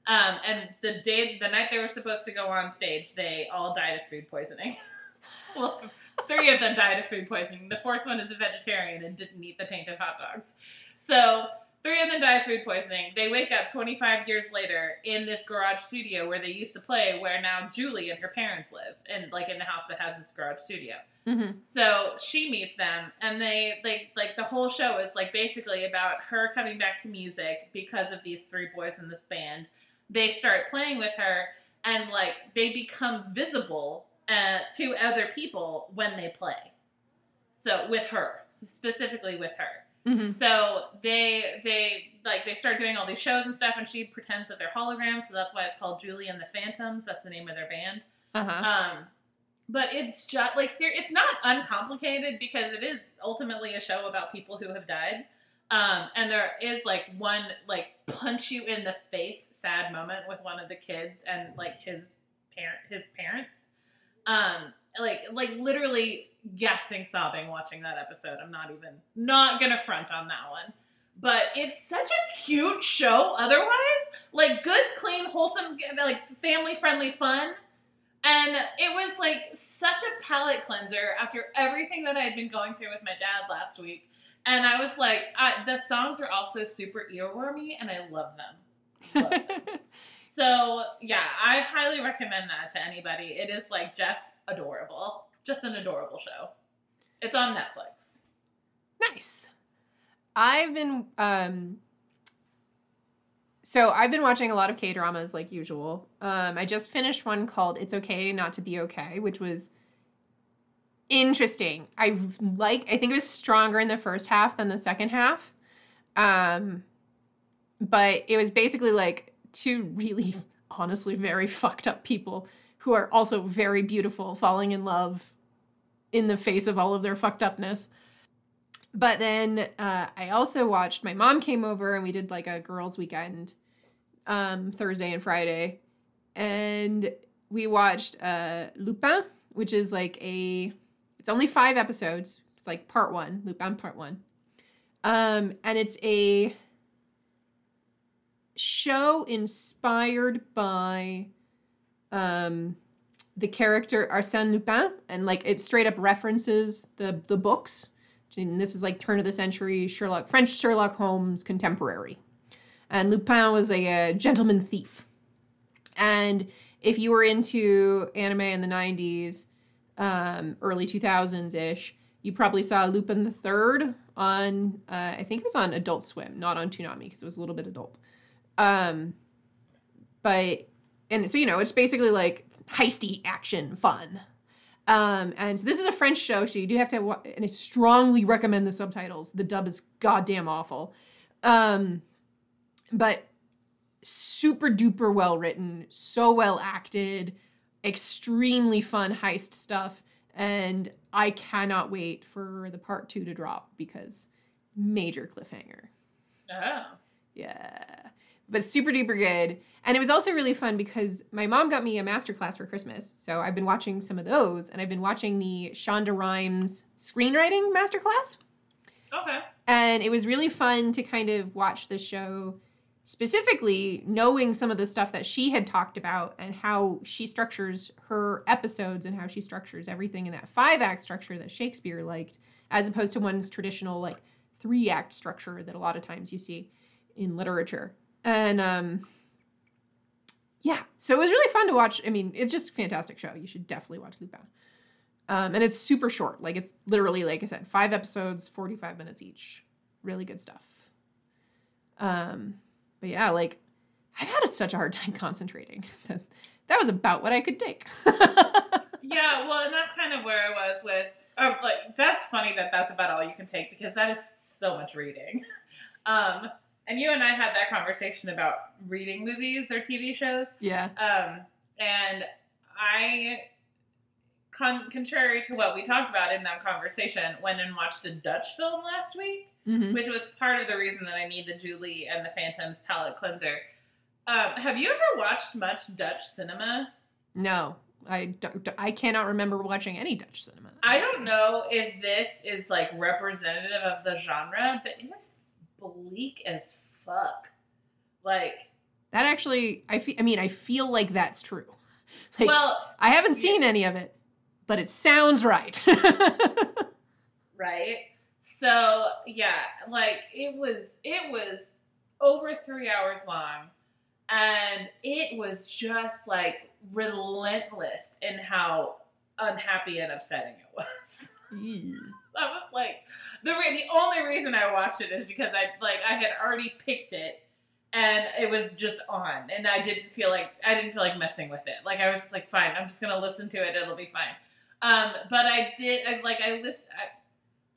Um, and the day, the night they were supposed to go on stage, they all died of food poisoning. well, three of them died of food poisoning. The fourth one is a vegetarian and didn't eat the tainted hot dogs. So three of them die of food poisoning. They wake up 25 years later in this garage studio where they used to play, where now Julie and her parents live, and like in the house that has this garage studio. Mm-hmm. So she meets them, and they like like the whole show is like basically about her coming back to music because of these three boys in this band. They start playing with her, and like they become visible uh, to other people when they play. So with her, specifically with her. Mm-hmm. So they they like they start doing all these shows and stuff, and she pretends that they're holograms. So that's why it's called Julie and the Phantoms. That's the name of their band. Uh-huh. Um, but it's just like ser- it's not uncomplicated because it is ultimately a show about people who have died. Um, and there is like one like punch you in the face sad moment with one of the kids and like his parent his parents. Um, like like literally gasping sobbing watching that episode. I'm not even not gonna front on that one. But it's such a cute show otherwise. Like good, clean, wholesome, like family friendly fun. And it was like such a palate cleanser after everything that I had been going through with my dad last week. And I was like, I, the songs are also super earwormy, and I love them. Love them. so yeah, I highly recommend that to anybody. It is like just adorable, just an adorable show. It's on Netflix. nice. I've been um so I've been watching a lot of K dramas like usual. Um I just finished one called It's Okay Not to Be Okay, which was interesting. I like I think it was stronger in the first half than the second half. Um but it was basically like two really honestly very fucked up people who are also very beautiful falling in love in the face of all of their fucked upness. But then uh, I also watched. My mom came over and we did like a girls' weekend, um, Thursday and Friday, and we watched uh, Lupin, which is like a. It's only five episodes. It's like part one, Lupin part one, um, and it's a show inspired by um, the character Arsène Lupin, and like it straight up references the the books. And this was like turn of the century Sherlock French Sherlock Holmes contemporary, and Lupin was a, uh gentleman thief. And if you were into anime in the '90s, um, early 2000s ish, you probably saw Lupin the Third on uh, I think it was on Adult Swim, not on Toonami because it was a little bit adult. Um, but and so you know it's basically like heisty action fun. Um, and so this is a French show, so you do have to, and I strongly recommend the subtitles. The dub is goddamn awful. Um, but super duper well written, so well acted, extremely fun heist stuff. And I cannot wait for the part two to drop because major cliffhanger. Oh. Yeah. But super duper good. And it was also really fun because my mom got me a masterclass for Christmas. So I've been watching some of those and I've been watching the Shonda Rhimes screenwriting masterclass. Okay. And it was really fun to kind of watch the show specifically knowing some of the stuff that she had talked about and how she structures her episodes and how she structures everything in that five act structure that Shakespeare liked, as opposed to one's traditional like three act structure that a lot of times you see in literature. And um yeah, so it was really fun to watch. I mean, it's just a fantastic show. You should definitely watch Lupin. Um, and it's super short. Like it's literally, like I said, five episodes, 45 minutes each. Really good stuff. Um, but yeah, like I've had such a hard time concentrating. that was about what I could take. yeah, well, and that's kind of where I was with. Oh, like that's funny that that's about all you can take because that is so much reading. Um, and you and I had that conversation about reading movies or TV shows. Yeah. Um, and I, con- contrary to what we talked about in that conversation, went and watched a Dutch film last week, Mhm. which was part of the reason that I need the Julie and the Phantoms palette cleanser. Um, have you ever watched much Dutch cinema? No, I don't, I cannot remember watching any Dutch cinema. I don't know if this is like representative of the genre, but it is bleak as fuck. Like, That actually, I feel. I mean, I feel like that's true. Like, well, I haven't seen any of it, but it sounds right. right? So yeah, like it was it was over three hours long, and it was just like relentless in how unhappy and upsetting it was. I was like, the re- the only reason I watched it is because I like I had already picked it, and it was just on, and I didn't feel like I didn't feel like messing with it. Like I was just like, fine, I'm just gonna listen to it. It'll be fine. Um, but I did. I like I list. I,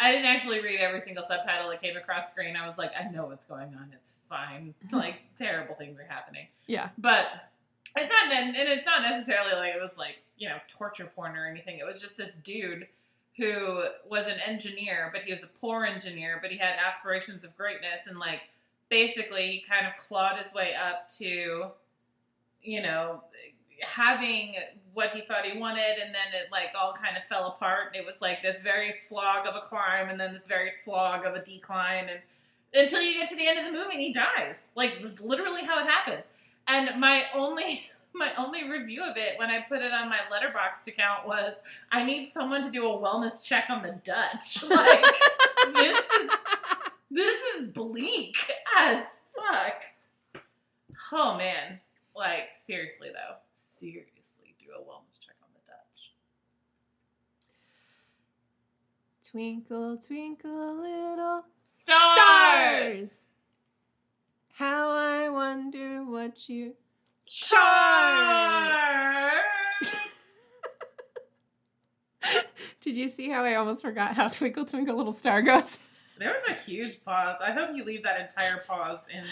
I didn't actually read every single subtitle that came across screen. I was like, I know what's going on. It's fine. Like terrible things are happening. yeah. But it's not, and and it's not necessarily like it was like you know torture porn or anything. It was just this dude who was an engineer, but he was a poor engineer, but he had aspirations of greatness, and like basically he kind of clawed his way up to, you know, having what he thought he wanted, and then it like all kind of fell apart. And it was like this very slog of a climb, and then this very slog of a decline, and until you get to the end of the movie and he dies, like literally how it happens. And my only my only review of it when I put it on my letterboxd account was I need someone to do a wellness check on the Dutch. Like this is this is bleak as fuck. Oh man. Like seriously though. Seriously do a wellness check on the Dutch. Twinkle, twinkle, little Stars. stars. How I wonder what you Charts. Did you see how I almost forgot how Twinkle Twinkle Little Star goes? There was a huge pause. I hope you leave that entire pause in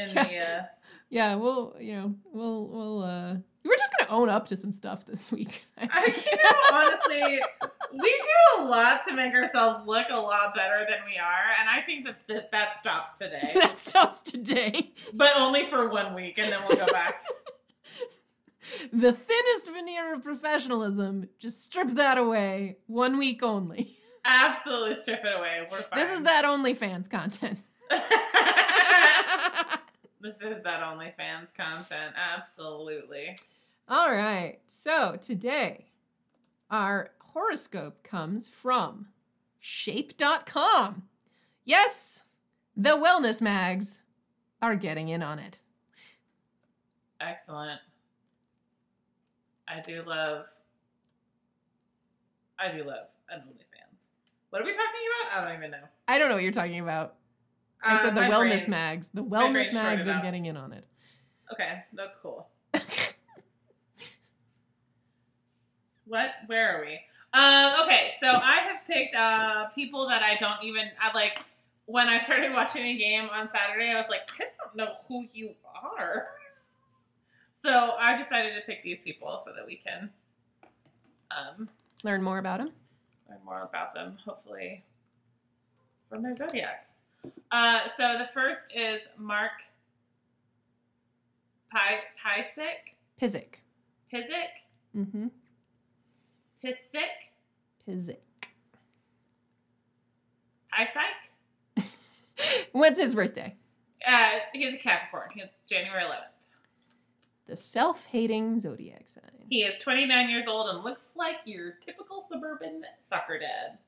in Yeah. the uh Yeah, we'll you know we'll we'll uh we're just gonna own up to some stuff this week. I you know honestly we do a lot to make ourselves look a lot better than we are and I think that th- that stops today. that stops today. but only for one week and then we'll go back. The thinnest veneer of professionalism. Just strip that away. One week only. Absolutely strip it away. We're fine. This is that OnlyFans content. this is that OnlyFans content. Absolutely. All right. So today, our horoscope comes from shape.com. Yes, the wellness mags are getting in on it. Excellent. I do love. I do love an OnlyFans. What are we talking about? I don't even know. I don't know what you're talking about. I Uh, said the wellness brain- mags. The wellness mags are getting in on it. Okay, that's cool. What? Where are we? Um, okay, so I have picked uh, people that I don't even. I like when I started watching a game on Saturday. I was like, I don't know who you are. So I decided to pick these people so that we can um, Learn more about them. learn more about them, hopefully from their zodiacs. Uh, so the first is Mark Pi Pysick, Pizik. Pizik, Mm-hmm. Pisick. Pizik. Hi, Psych. What's his birthday? Uh, he's a Capricorn. He's January 11th. The self-hating zodiac sign. He is 29 years old and looks like your typical suburban soccer dad.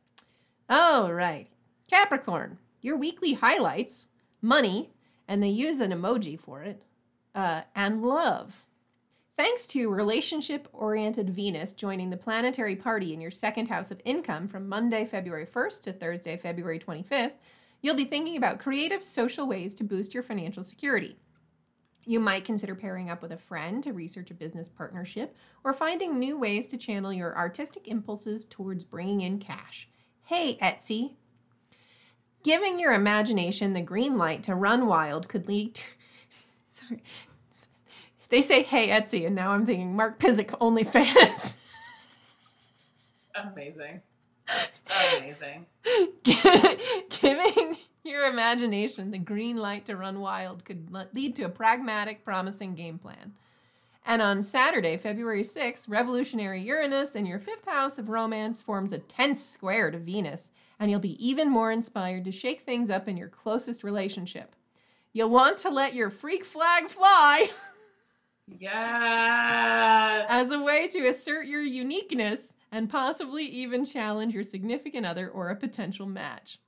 All right. Capricorn, your weekly highlights, money, and they use an emoji for it, uh, and love. Thanks to relationship oriented Venus joining the planetary party in your second house of income from Monday, February 1st to Thursday, February 25th, you'll be thinking about creative social ways to boost your financial security. You might consider pairing up with a friend to research a business partnership or finding new ways to channel your artistic impulses towards bringing in cash. Hey, Etsy. Giving your imagination the green light to run wild could lead to. Sorry. They say, hey, Etsy, and now I'm thinking Mark Pysyk OnlyFans. Amazing. Amazing. Giving your imagination the green light to run wild could lead to a pragmatic, promising game plan. And on Saturday, February 6th, revolutionary Uranus in your fifth house of romance forms a tense square to Venus, and you'll be even more inspired to shake things up in your closest relationship. You'll want to let your freak flag fly Yes. as a way to assert your uniqueness and possibly even challenge your significant other or a potential match.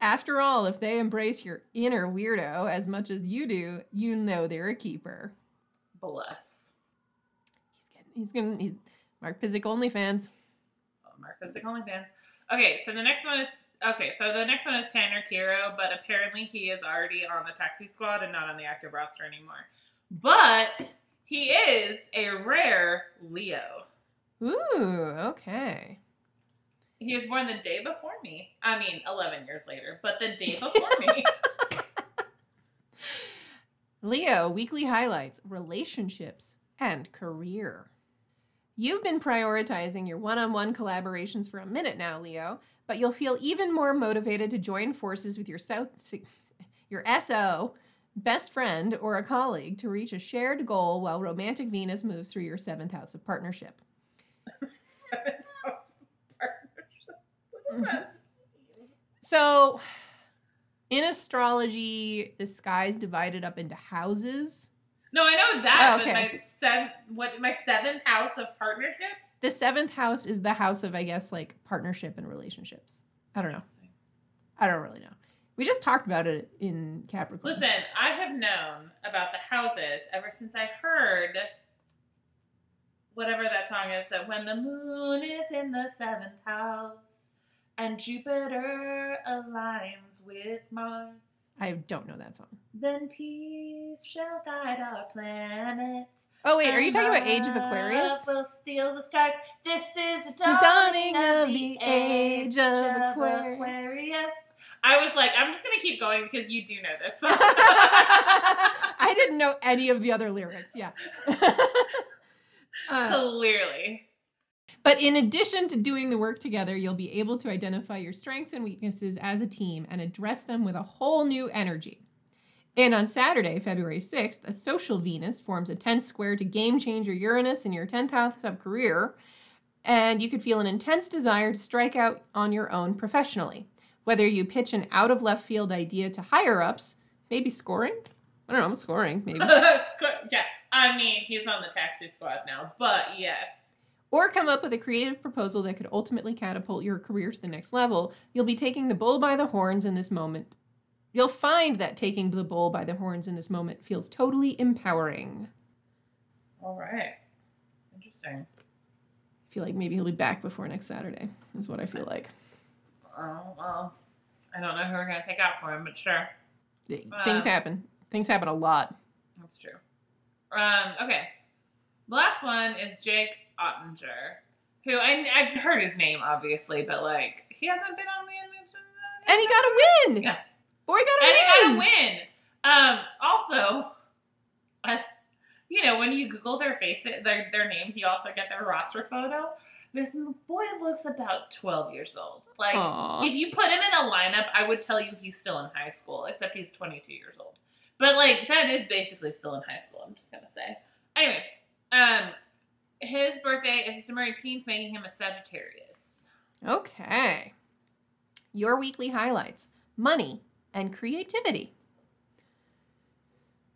After all, if they embrace your inner weirdo as much as you do, you know they're a keeper. Bless. He's getting, he's gonna, he's Mark Pysyk OnlyFans. Oh, Mark is the only fans. Okay, so the next one is okay. So the next one is Tanner Kero, but apparently he is already on the taxi squad and not on the active roster anymore. But he is a rare Leo. Ooh, okay. He was born the day before me. I mean, 11 years later, but the day before me. Leo, weekly highlights, relationships, and career. You've been prioritizing your one on one collaborations for a minute now, Leo, but you'll feel even more motivated to join forces with your, South, your SO, best friend, or a colleague to reach a shared goal while romantic Venus moves through your seventh house of partnership. Seventh house partnership. What does mm-hmm. that mean? So, in astrology, the sky's divided up into houses. No, I know that, Oh, but okay. my seven, what my seventh house of partnership. The seventh house is the house of, I guess, like partnership and relationships. I don't know. I don't really know. We just talked about it in Capricorn. Listen, I have known about the houses ever since I heard whatever that song is that when the moon is in the seventh house and Jupiter aligns with Mars, I don't know that song. then peace shall guide our planets. Oh wait, are you talking about Age of Aquarius? will steal the stars. This is the The dawning, dawning of the age of Aquarius. Aquarius. I was like, I'm just gonna keep going because you do know this song. I didn't know any of the other lyrics. Yeah. Uh, Clearly. But in addition to doing the work together, you'll be able to identify your strengths and weaknesses as a team and address them with a whole new energy. And on Saturday, February 6th, a social Venus forms a tense square to game changer Uranus in your 10th house of career, and you could feel an intense desire to strike out on your own professionally. Whether you pitch an out of left field idea to higher ups, maybe scoring? I don't know, I'm scoring, maybe. Yeah, I mean, he's on the taxi squad now, but yes. or come up with a creative proposal that could ultimately catapult your career to the next level, you'll be taking the bull by the horns in this moment. You'll find that taking the bull by the horns in this moment feels totally empowering. All right. Interesting. I feel like maybe he'll be back before next Saturday, is what I feel like. Oh, well, I don't know who we're going to take out for him, but sure. Things Wow. happen. Things happen a lot. That's true. Um, okay. The last one is Jake Oettinger, who I, I've heard his name, obviously, but like, he hasn't been on the image of And he got a win! Yeah. Boy got a win. and he got a win. Um, also, I, you know, when you Google their faces, their their names, you also get their roster photo. This boy looks about twelve years old. Like, Aw. if you put him in a lineup, I would tell you he's still in high school, except he's twenty two years old. But like, that is basically still in high school. I'm just gonna say. Anyway, um, his birthday is December eighteenth, making him a Sagittarius. Okay. your weekly highlights, money, and creativity.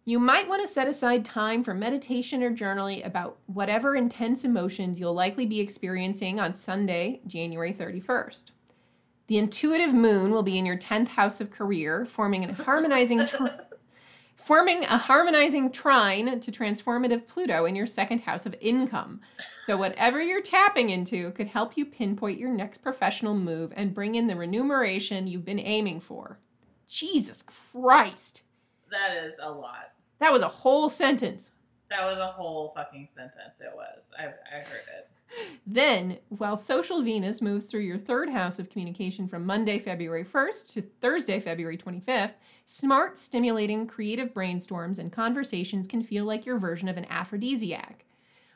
You might want to set aside time for meditation or journaling about whatever intense emotions you'll likely be experiencing on Sunday, January 31st. The intuitive moon will be in your 10th house of career, forming a harmonizing tri- forming a harmonizing trine to transformative Pluto in your second house of income. So whatever you're tapping into could help you pinpoint your next professional move and bring in the remuneration you've been aiming for. Jesus Christ. That is a lot. That was a whole sentence. That was a whole fucking sentence. It was. I, I heard it. Then, while social Venus moves through your third house of communication from Monday, February 1st to Thursday, February 25th, smart, stimulating, creative brainstorms and conversations can feel like your version of an aphrodisiac.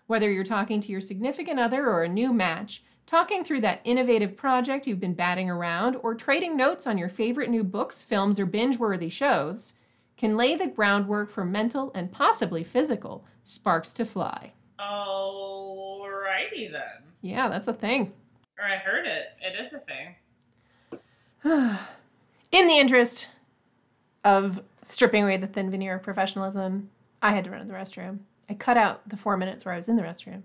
Whether you're talking to your significant other or a new match, talking through that innovative project you've been batting around, or trading notes on your favorite new books, films, or binge worthy shows can lay the groundwork for mental and possibly physical sparks to fly. Alrighty then. Yeah, that's a thing. Or I heard it. It is a thing. In the interest of stripping away the thin veneer of professionalism, I had to run to the restroom. I cut out the four minutes where I was in the restroom.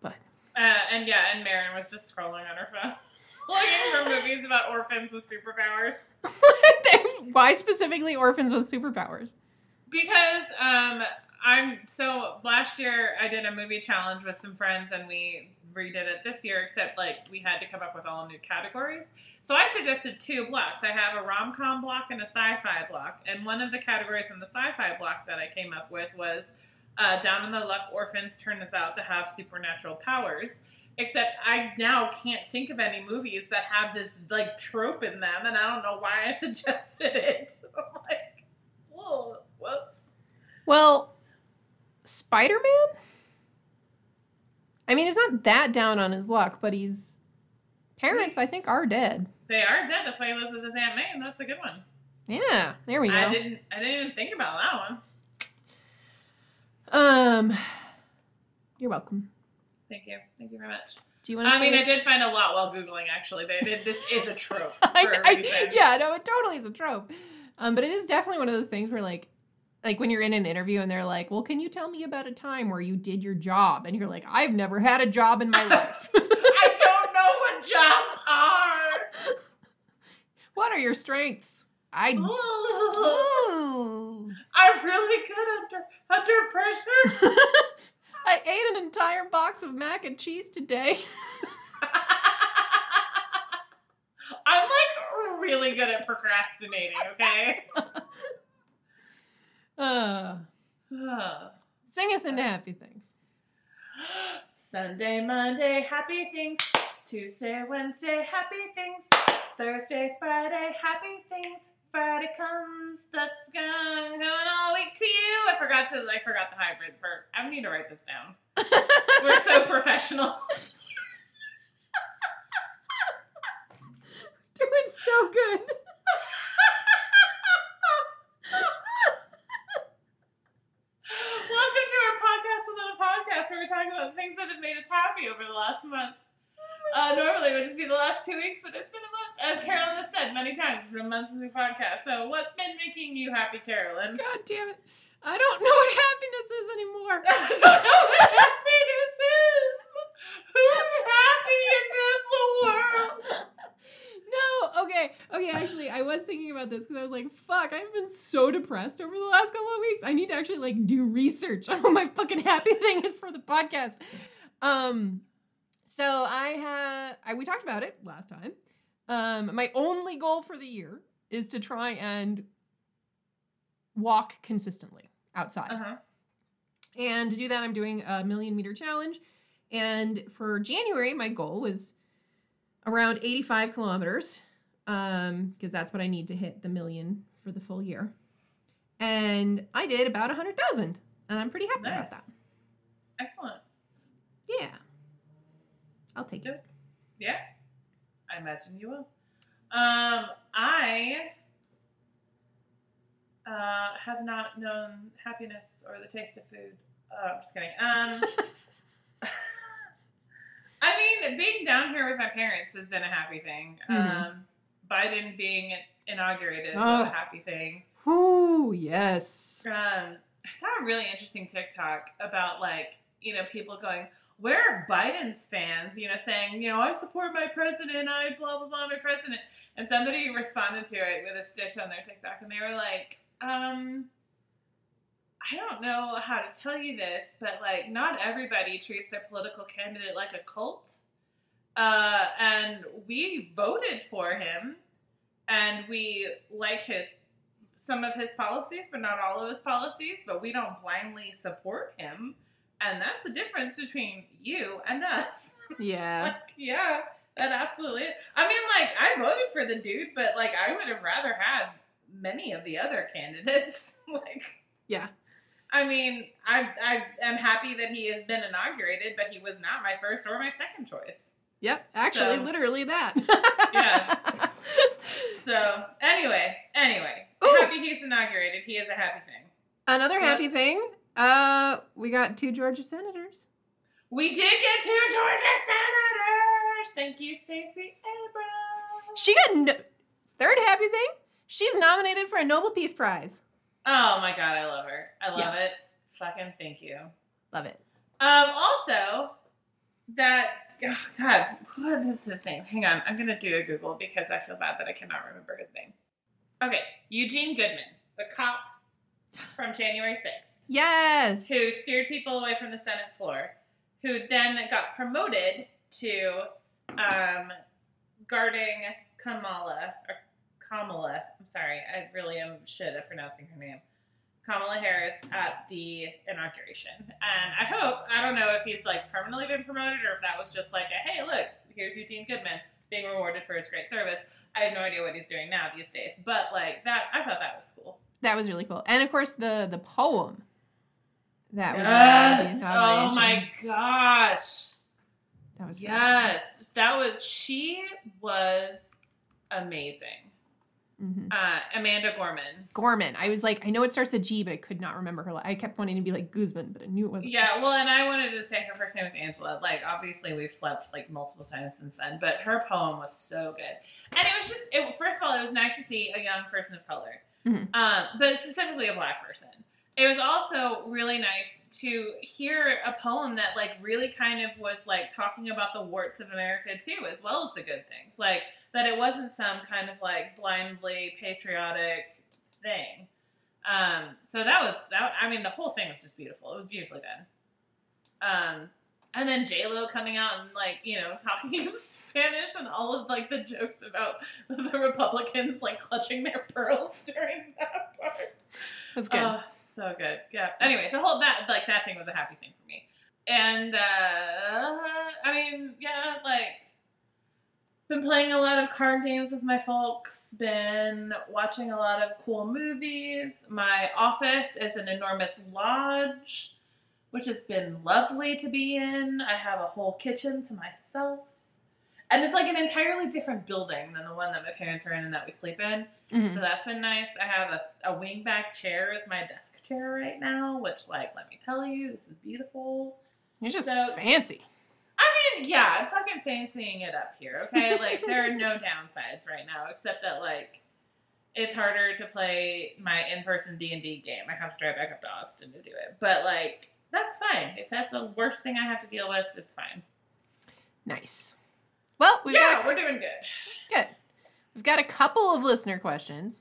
But Uh, and yeah, and Marin was just scrolling on her phone. Looking for movies about orphans with superpowers. why specifically orphans with superpowers? Because um I'm so last year I did a movie challenge with some friends and we redid it this year except like we had to come up with all new categories. So I suggested two blocks. I have a rom-com block and a sci-fi block. And one of the categories in the sci-fi block that I came up with was uh, down in the luck orphans turn this out to have supernatural powers. Except I now can't think of any movies that have this like trope in them, and I don't know why I suggested it. Like, whoa, whoops. Well, Spider Man? I mean, he's not that down on his luck, but he's. Parents, I think, are dead. They are dead. That's why he lives with his aunt May, and that's a good one. Yeah, there we go. I didn't. I didn't even think about that one. Um, you're welcome. Thank you. Thank you very much. Do you want to? I mean, I did find a lot while googling. Actually, they did. This is a trope I- I- yeah, no, it totally is a trope. Um, but it is definitely one of those things where like like when you're in an interview and they're like, "Well, can you tell me about a time where you did your job?" and you're like, "I've never had a job in my life." I don't know what jobs are. what are your strengths? I I'm really good under under pressure. I ate an entire box of mac and cheese today. I'm like really good at procrastinating. Okay. Uh, sing us into happy things. Sunday, Monday, happy things. Tuesday, Wednesday, happy things. Thursday, Friday, happy things. Friday comes, that's gone, coming all week to you. I forgot to, I forgot the hybrid verb. I need to write this down. We're so professional. Doing so good. Welcome to our podcast within a podcast where we talk about things that have made us happy over the last month. Uh, normally it would just be the last two weeks, but it's been a month. As Carolyn has said many times, it's been a month since we podcast. So what's been making you happy, Carolyn? God damn it. I don't know what happiness is anymore. I don't know what happiness is. Who's happy in this world? No, okay, okay. Actually, I was thinking about this because I was like, "Fuck!" I've been so depressed over the last couple of weeks. I need to actually like do research on what my fucking happy thing is for the podcast. Um, so I have I we talked about it last time. Um, my only goal for the year is to try and walk consistently outside. Uh huh. And to do that, I'm doing a million meter challenge. And for January, my goal was around 85 kilometers, um, because that's what I need to hit the million for the full year. And I did about 100,000, and I'm pretty happy Nice. about that. Excellent. Yeah. I'll take it. Yeah, I imagine you will. Um, I uh, have not known happiness or the taste of food. Oh, I'm just kidding. Um, I mean, being down here with my parents has been a happy thing. Mhm. Um, Biden being inaugurated Oh. was a happy thing. Ooh, yes. Um, I saw a really interesting TikTok about like you know people going, "Where are Biden's fans?" You know, saying, "You know, I support my president. I blah blah blah my president." And somebody responded to it with a stitch on their TikTok, and they were like, um. I don't know how to tell you this, but like, not everybody treats their political candidate like a cult. Uh, and we voted for him, and we like his some of his policies, but not all of his policies. But we don't blindly support him, and that's the difference between you and us. Yeah. like, yeah, that absolutely. Is. I mean, like, I voted for the dude, but like, I would have rather had many of the other candidates. like, Yeah. I mean, I I am happy that he has been inaugurated, but he was not my first or my second choice. Yep. Actually, So- literally that. Yeah. So anyway, anyway, Ooh. happy he's inaugurated. He is a happy thing. Another Yep. happy thing. Uh, we got two Georgia senators. We did get two Georgia senators. Thank you, Stacey Abrams. She got no- third happy thing. She's nominated for a Nobel Peace Prize. Oh my god, I love her. I love Yes. it. Fucking thank you. Love it. Um, also, that oh God, what is his name? Hang on, I'm gonna do a Google because I feel bad that I cannot remember his name. Okay, Eugene Goodman, the cop from January 6th, Yes. who steered people away from the Senate floor, who then got promoted to um, guarding Kamala or Kamala. I'm sorry, I really am shit at pronouncing her name. Kamala Harris at the inauguration. And I hope, I don't know if he's like permanently been promoted or if that was just like a hey, look, here's Eugene Goodman being rewarded for his great service. I have no idea what he's doing now these days. But like that I thought that was cool. That was really cool. And of course the the poem. That was Yes. Oh my gosh. That was so Yes. That was she was amazing. Mhm. Uh, Amanda Gorman. Gorman. I was like, I know it starts with G, but I could not remember her. la- I kept wanting to be like Guzman, but I knew it wasn't. Yeah, well, and I wanted to say her first name was Angela. Like, obviously, we've slept like multiple times since then, but her poem was so good, and it was just. It, first of all, it was nice to see a young person of color, Mhm. um, but specifically a black person. It was also really nice to hear a poem that like really kind of was like talking about the warts of America too, as well as the good things. Like that it wasn't some kind of like blindly patriotic thing. Um, so that was that. I mean, the whole thing was just beautiful. It was beautifully done. Um, and then J Lo coming out and like you know talking in Spanish and all of like the jokes about the Republicans like clutching their pearls during that part. That's good. Oh, so good. Yeah. Anyway, the whole that like that thing was a happy thing for me. And uh I mean, yeah, like been playing a lot of card games with my folks, been watching a lot of cool movies. My office is an enormous lodge, which has been lovely to be in. I have a whole kitchen to myself. And it's like an entirely different building than the one that my parents are in and that we sleep in. Mhm. So that's been nice. I have a, a wingback chair as my desk chair right now, which, like, let me tell you, this is beautiful. You're just so- fancy. I mean, yeah, I'm fucking fancying it up here, okay? Like, there are no downsides right now, except that, like, it's harder to play my in-person D&D game. I have to drive back up to Austin to do it. But, like, that's fine. If that's the worst thing I have to deal with, it's fine. Nice. Well, we've yeah, got we're doing good. good. We've got a couple of listener questions.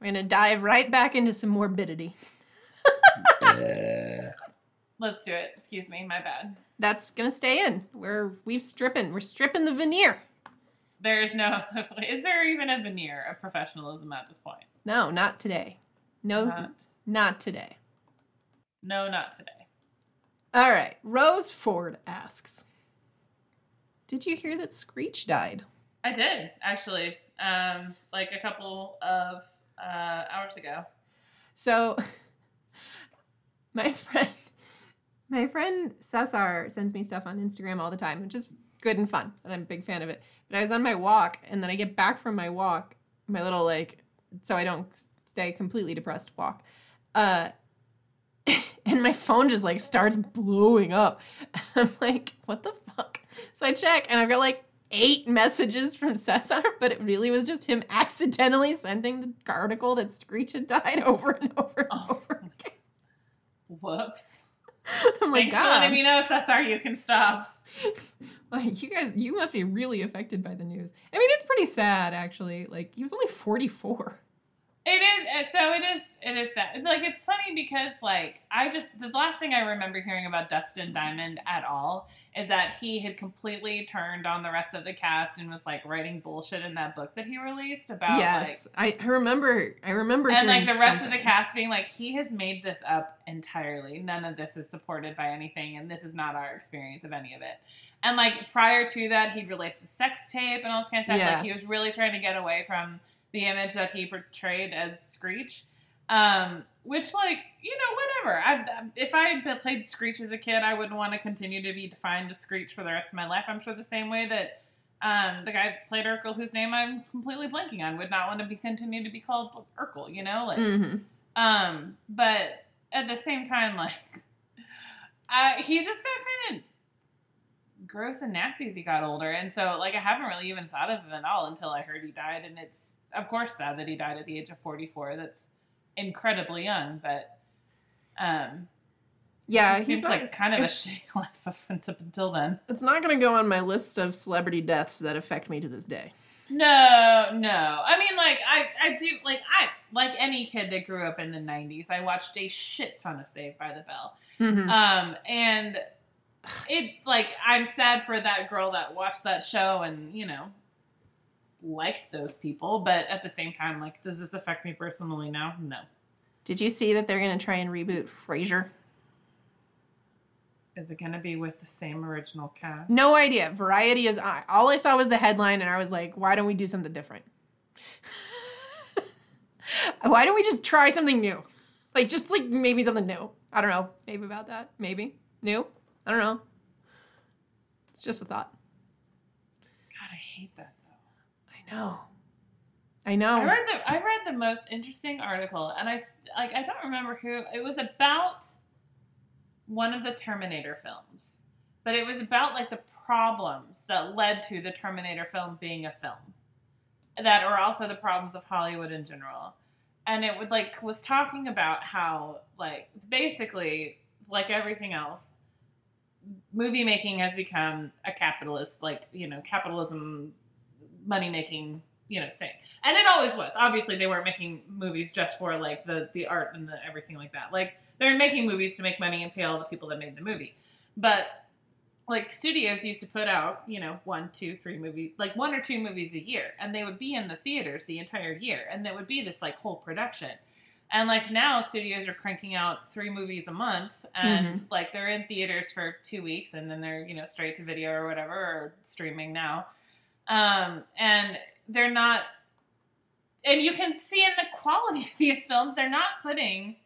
We're gonna dive right back into some morbidity. Yeah. Let's do it. Excuse me, my bad. That's gonna stay in. We're we've stripping. We're stripping the veneer. There's no... Is there even a veneer of professionalism at this point? No, not today. No, Not. not today. No, not today. All right. Rose Ford asks, "Did you hear that Screech died?" I did actually, um, like a couple of uh, hours ago. So, my friend, my friend Cesar sends me stuff on Instagram all the time, which is good and fun, and I'm a big fan of it. But I was on my walk, and then I get back from my walk, my little like, so I don't stay completely depressed walk, uh, and my phone just like starts blowing up, and I'm like, what the fuck? So I check, and I've got like eight messages from Cesar, but it really was just him accidentally sending the article that Screech had died over and over and Oh. over again. Whoops. I'm like, Thanks for God, letting ah. me know, Cesar. You can stop. like, you guys, you must be really affected by the news. I mean, it's pretty sad, actually. Like, he was only 44. It is so. It is. It is sad. Like it's funny because like I just the last thing I remember hearing about Dustin Diamond at all is that he had completely turned on the rest of the cast and was like writing bullshit in that book that he released about yes, I, I remember. I remember. like and like the rest of the cast being like he has made this up entirely. None of this is supported by anything, and this is not our experience of any of it. And like prior to that, he'd released a sex tape and all this kind of stuff. Yeah. Like he was really trying to get away from the image that he portrayed as Screech. Um, which like you know whatever. I, if I had played Screech as a kid, I wouldn't want to continue to be defined as Screech for the rest of my life. I'm sure the same way that um, the guy who played Urkel, whose name I'm completely blanking on, would not want to be continue to be called Urkel. You know, like Mhm. um, but at the same time, like, I, he just got kind of gross and nasty as he got older. And so, like, I haven't really even thought of him at all until I heard he died. And it's, of course, sad that he died at the age of 44. That's incredibly young, but, um, Yeah, he's seems not, like kind of a shitty life up until, then. It's not going to go on my list of celebrity deaths that affect me to this day. No, no. I mean, like, I, I do, like, I, like any kid that grew up in the 90s, I watched a shit ton of Saved by the Bell. Mhm. Um, and it like I'm sad for that girl that watched that show and you know liked those people, but at the same time, like, does this affect me personally now? No. Did you see that they're going to try and reboot Frasier? Is it gonna be with the same original cast? No idea. Variety is I. All I saw was the headline, and I was like, why don't we do something different? why don't we just try something new? Like, just like maybe something new. I don't know. Maybe about that. Maybe. New? I don't know. It's just a thought. God, I hate that though. I know. I know. I read the I read the most interesting article, and I like I don't remember who it was about. One of the Terminator films, but it was about like the problems that led to the Terminator film being a film, that are also the problems of Hollywood in general, and it would like was talking about how like basically like everything else, movie making has become a capitalist like you know capitalism money making you know thing. And it always was. Obviously they weren't making movies just for like the the art and the everything like that. Like they're making movies to make money and pay all the people that made the movie. But like studios used to put out you know one two three movies like one or two movies a year and they would be in the theaters the entire year and that would be this like whole production and like now studios are cranking out three movies a month and like they're in theaters for two weeks and then they're you know straight to video or whatever or streaming now. Um and they're not and you can see in the quality of these films they're not putting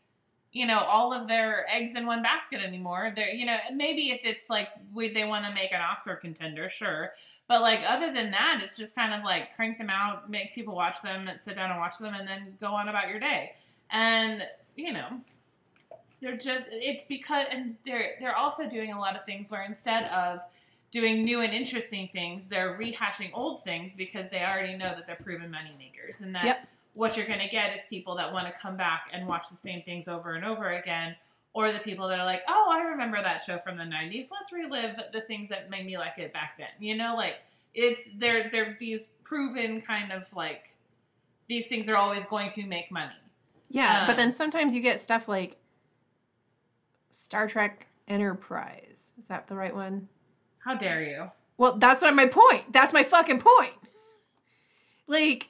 you know all of their eggs in one basket anymore. They're you know maybe if it's like we, they want to make an oscar contender sure but like other than that it's just kind of like crank them out make people watch them and sit down and watch them and then go on about your day and you know they're just it's because and they're they're also doing a lot of things where instead of doing new and interesting things they're rehashing old things because they already know that they're proven money makers and that Yep. what you're going to get is people that want to come back and watch the same things over and over again or the people that are like oh i remember that show from the 90s let's relive the things that made me like it back then. You know like it's they're they're these proven kind of like these things are always going to make money Yeah, but Um, then sometimes you get stuff like Star Trek Enterprise. Is that the right one? how dare you Well, that's what my point. That's my fucking point. Like,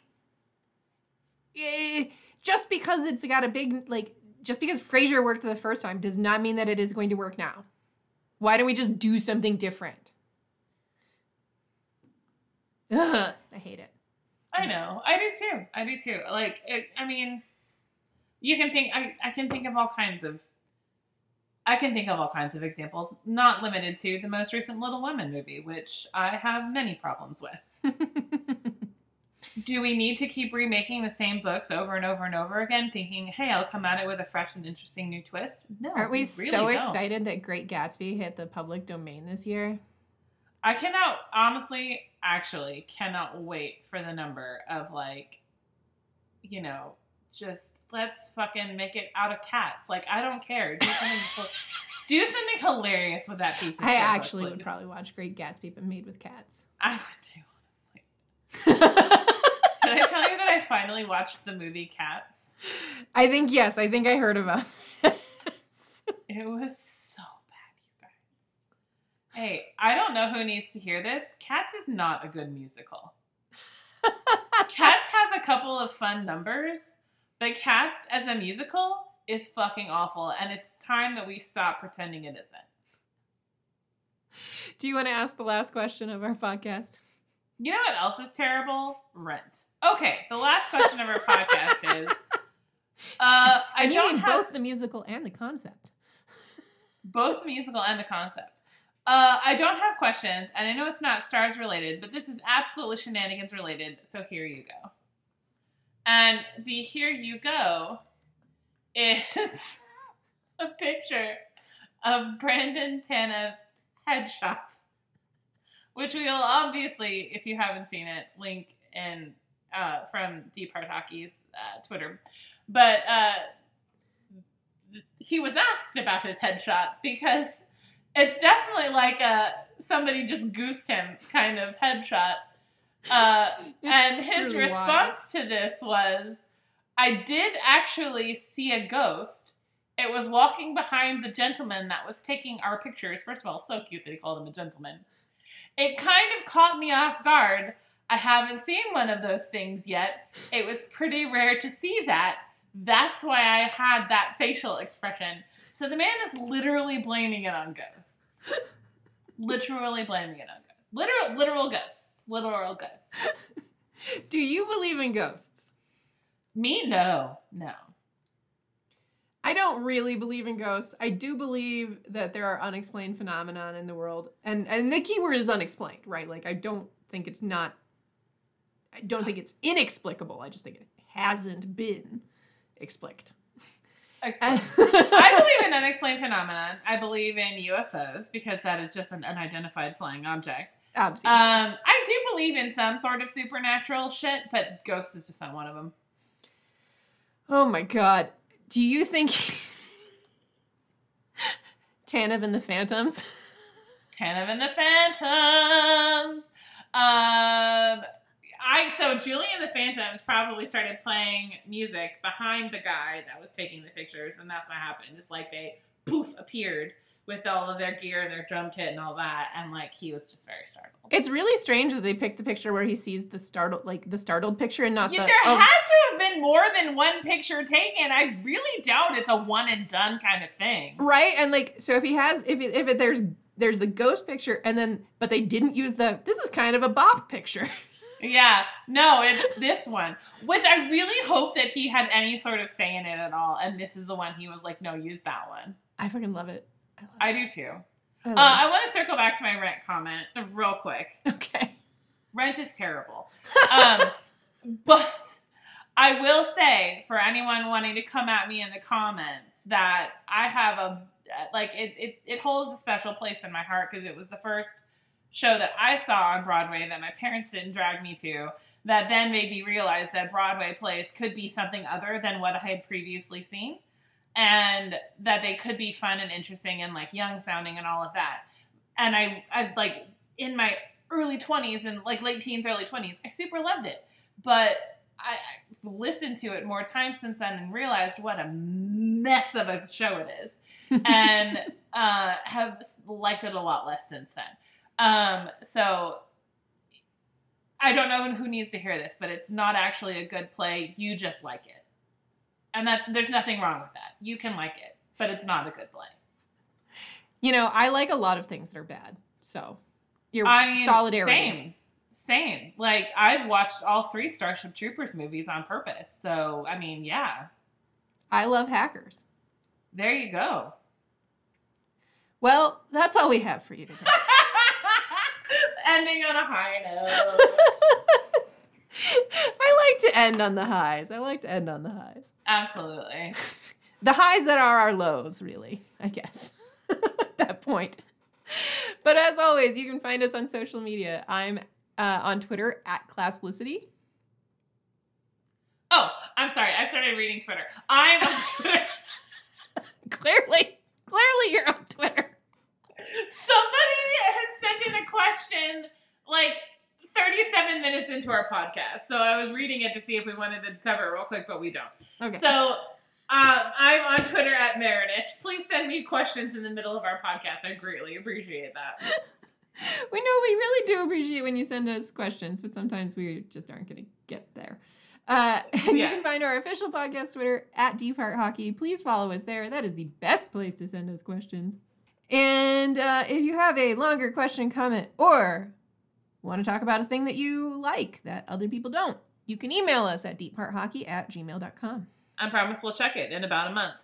eh, just because it's got a big like, just because Frasier worked the first time does not mean that it is going to work now. Why don't we just do something different? Ugh, I hate it. I know. I do too. I do too. Like, it, I mean, you can think. I, I can think of all kinds of. I can think of all kinds of examples, not limited to the most recent Little Women movie, which I have many problems with. Do we need to keep remaking the same books over and over and over again, thinking, "Hey, I'll come at it with a fresh and interesting new twist"? No, Aren't we really so don't. excited that Great Gatsby hit the public domain this year? I cannot honestly, actually, cannot wait for the number of like, you know, just let's fucking make it out of cats. Like I don't care. Do something, do something hilarious with that piece of. I shit book, actually would probably watch Great Gatsby, but made with cats. I would too, honestly. Did I tell you that I finally watched the movie Cats? I think yes. I think I heard about. this. It was so bad, you guys. Hey, I don't know who needs to hear this. Cats is not a good musical. Cats has a couple of fun numbers, but Cats as a musical is fucking awful, and it's time that we stop pretending it isn't. Do you want to ask the last question of our podcast? You know what else is terrible? Rent. Okay, the last question of our podcast is uh, I and you don't mean have both the musical and the concept. both the musical and the concept. Uh, I don't have questions, and I know it's not stars related, but this is absolutely shenanigans related. So here you go. And the here you go is a picture of Brandon Tanev's headshot, which we will obviously, if you haven't seen it, link in uh, from Deep Heart Hockey's uh, Twitter. But uh, he was asked about his headshot because it's definitely like a somebody just goosed him kind of headshot. Uh, and his response to this was, "I did actually see a ghost. It was walking behind the gentleman that was taking our pictures. First of all, so cute that he called him a gentleman. It kind of caught me off guard. I haven't seen one of those things yet. It was pretty rare to see that. That's why I had that facial expression. So the man is literally blaming it on ghosts. literally blaming it on ghosts. Literal, literal ghosts. Literal ghosts. Do you believe in ghosts? Me? No. No. I don't really believe in ghosts. I do believe that there are unexplained phenomenon in the world, and and the key word is unexplained, right? Like I don't think it's not. I don't think it's inexplicable. I just think it hasn't been. Excellent. I believe in unexplained phenomenon. I believe in UFOs because that is just an unidentified flying object. Obviously. Um, I do believe in some sort of supernatural shit, but ghosts is just not one of them. oh my god. Do you think Tanev and the Phantoms? Tanev and the Phantoms. Um, I so Julie and the Phantoms probably started playing music behind the guy that was taking the pictures, and that's what happened. It's like they poof appeared with all of their gear and their drum kit and all that, and like he was just very startled. It's really strange that they picked the picture where he sees the startled, like the startled picture, and not Yeah, the. there oh, has to have been more than one picture taken. I really doubt it's a one and done kind of thing. right and like so if he has if if it, there's there's the ghost picture and then but they didn't use the this is kind of a bop picture Yeah, no, it's this one, which I really hope that he had any sort of say in it at all. And this is the one he was like, no, use that one. i fucking love it i I do too. I Uh, I want to circle back to my rent comment real quick. okay Rent is terrible. Um, but I will say for anyone wanting to come at me in the comments that I have a like it it, it holds a special place in my heart because it was the first show that I saw on Broadway that my parents didn't drag me to that then made me realize that Broadway plays could be something other than what I had previously seen and that they could be fun and interesting and like young sounding and all of that. And I I like in my early 20s and like late teens early 20s I super loved it. But I, I've listened to it more times since then and realized what a mess of a show it is, and uh, have liked it a lot less since then. Um, so I don't know who needs to hear this, but it's not actually a good play. You just like it, and that's there's nothing wrong with that. You can like it, but it's not a good play. you know i like a lot of things that are bad so your I mean, solidarity Same, same. Like I've watched all three Starship Troopers movies on purpose. So I mean, yeah, i love hackers there you go. well that's all we have for you today Ending on a high note. i like to end on the highs i like to end on the highs Absolutely. the highs that are our lows, really, I guess, at that point. But as always, you can find us on social media. I'm uh, on Twitter at Classlicity. Oh, I'm sorry. I started reading Twitter. I'm on Twitter. clearly, clearly, you're on Twitter. Somebody had sent in a question like 37 minutes into our podcast. So I was reading it to see if we wanted to cover it real quick, but we don't. Okay. So um, I'm on Twitter at Marinish. Please send me questions in the middle of our podcast. I greatly appreciate that. we know we really do appreciate when you send us questions, but sometimes we just aren't going to get there. Uh, and Yeah. you can find our official podcast Twitter at Deep Heart Hockey. Please follow us there. That is the best place to send us questions. And uh, if you have a longer question, comment, or want to talk about a thing that you like that other people don't, you can email us at deephearthockey at gmail.com. I promise we'll check it in about a month.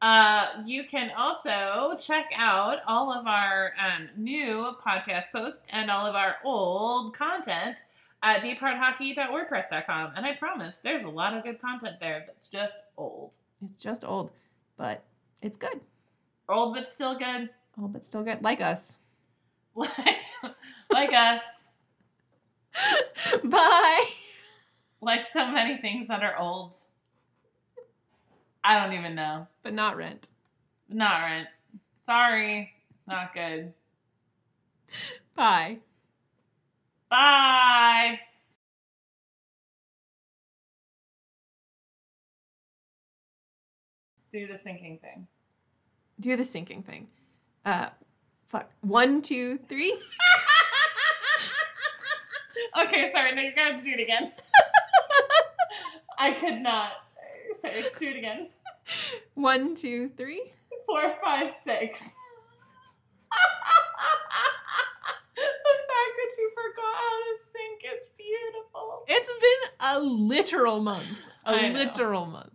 Uh, you can also check out all of our um, new podcast posts and all of our old content at deephearthockey.wordpress.com. And I promise there's a lot of good content there that's just old. It's just old, but it's good. Old but still good. Old, but still good. Like us. Like, like us. Bye. Like so many things that are old. I don't even know. But not rent. Not rent. Sorry. It's not good. Bye. Bye. Do the syncing thing. Do the syncing thing. Uh, fuck. One, two, three. okay, sorry. No, you're gonna have to do it again. I could not. Sorry, do it again. One, two, three. Four, five, six. the fact that you forgot how to sync is beautiful. It's been a literal month. A literal month.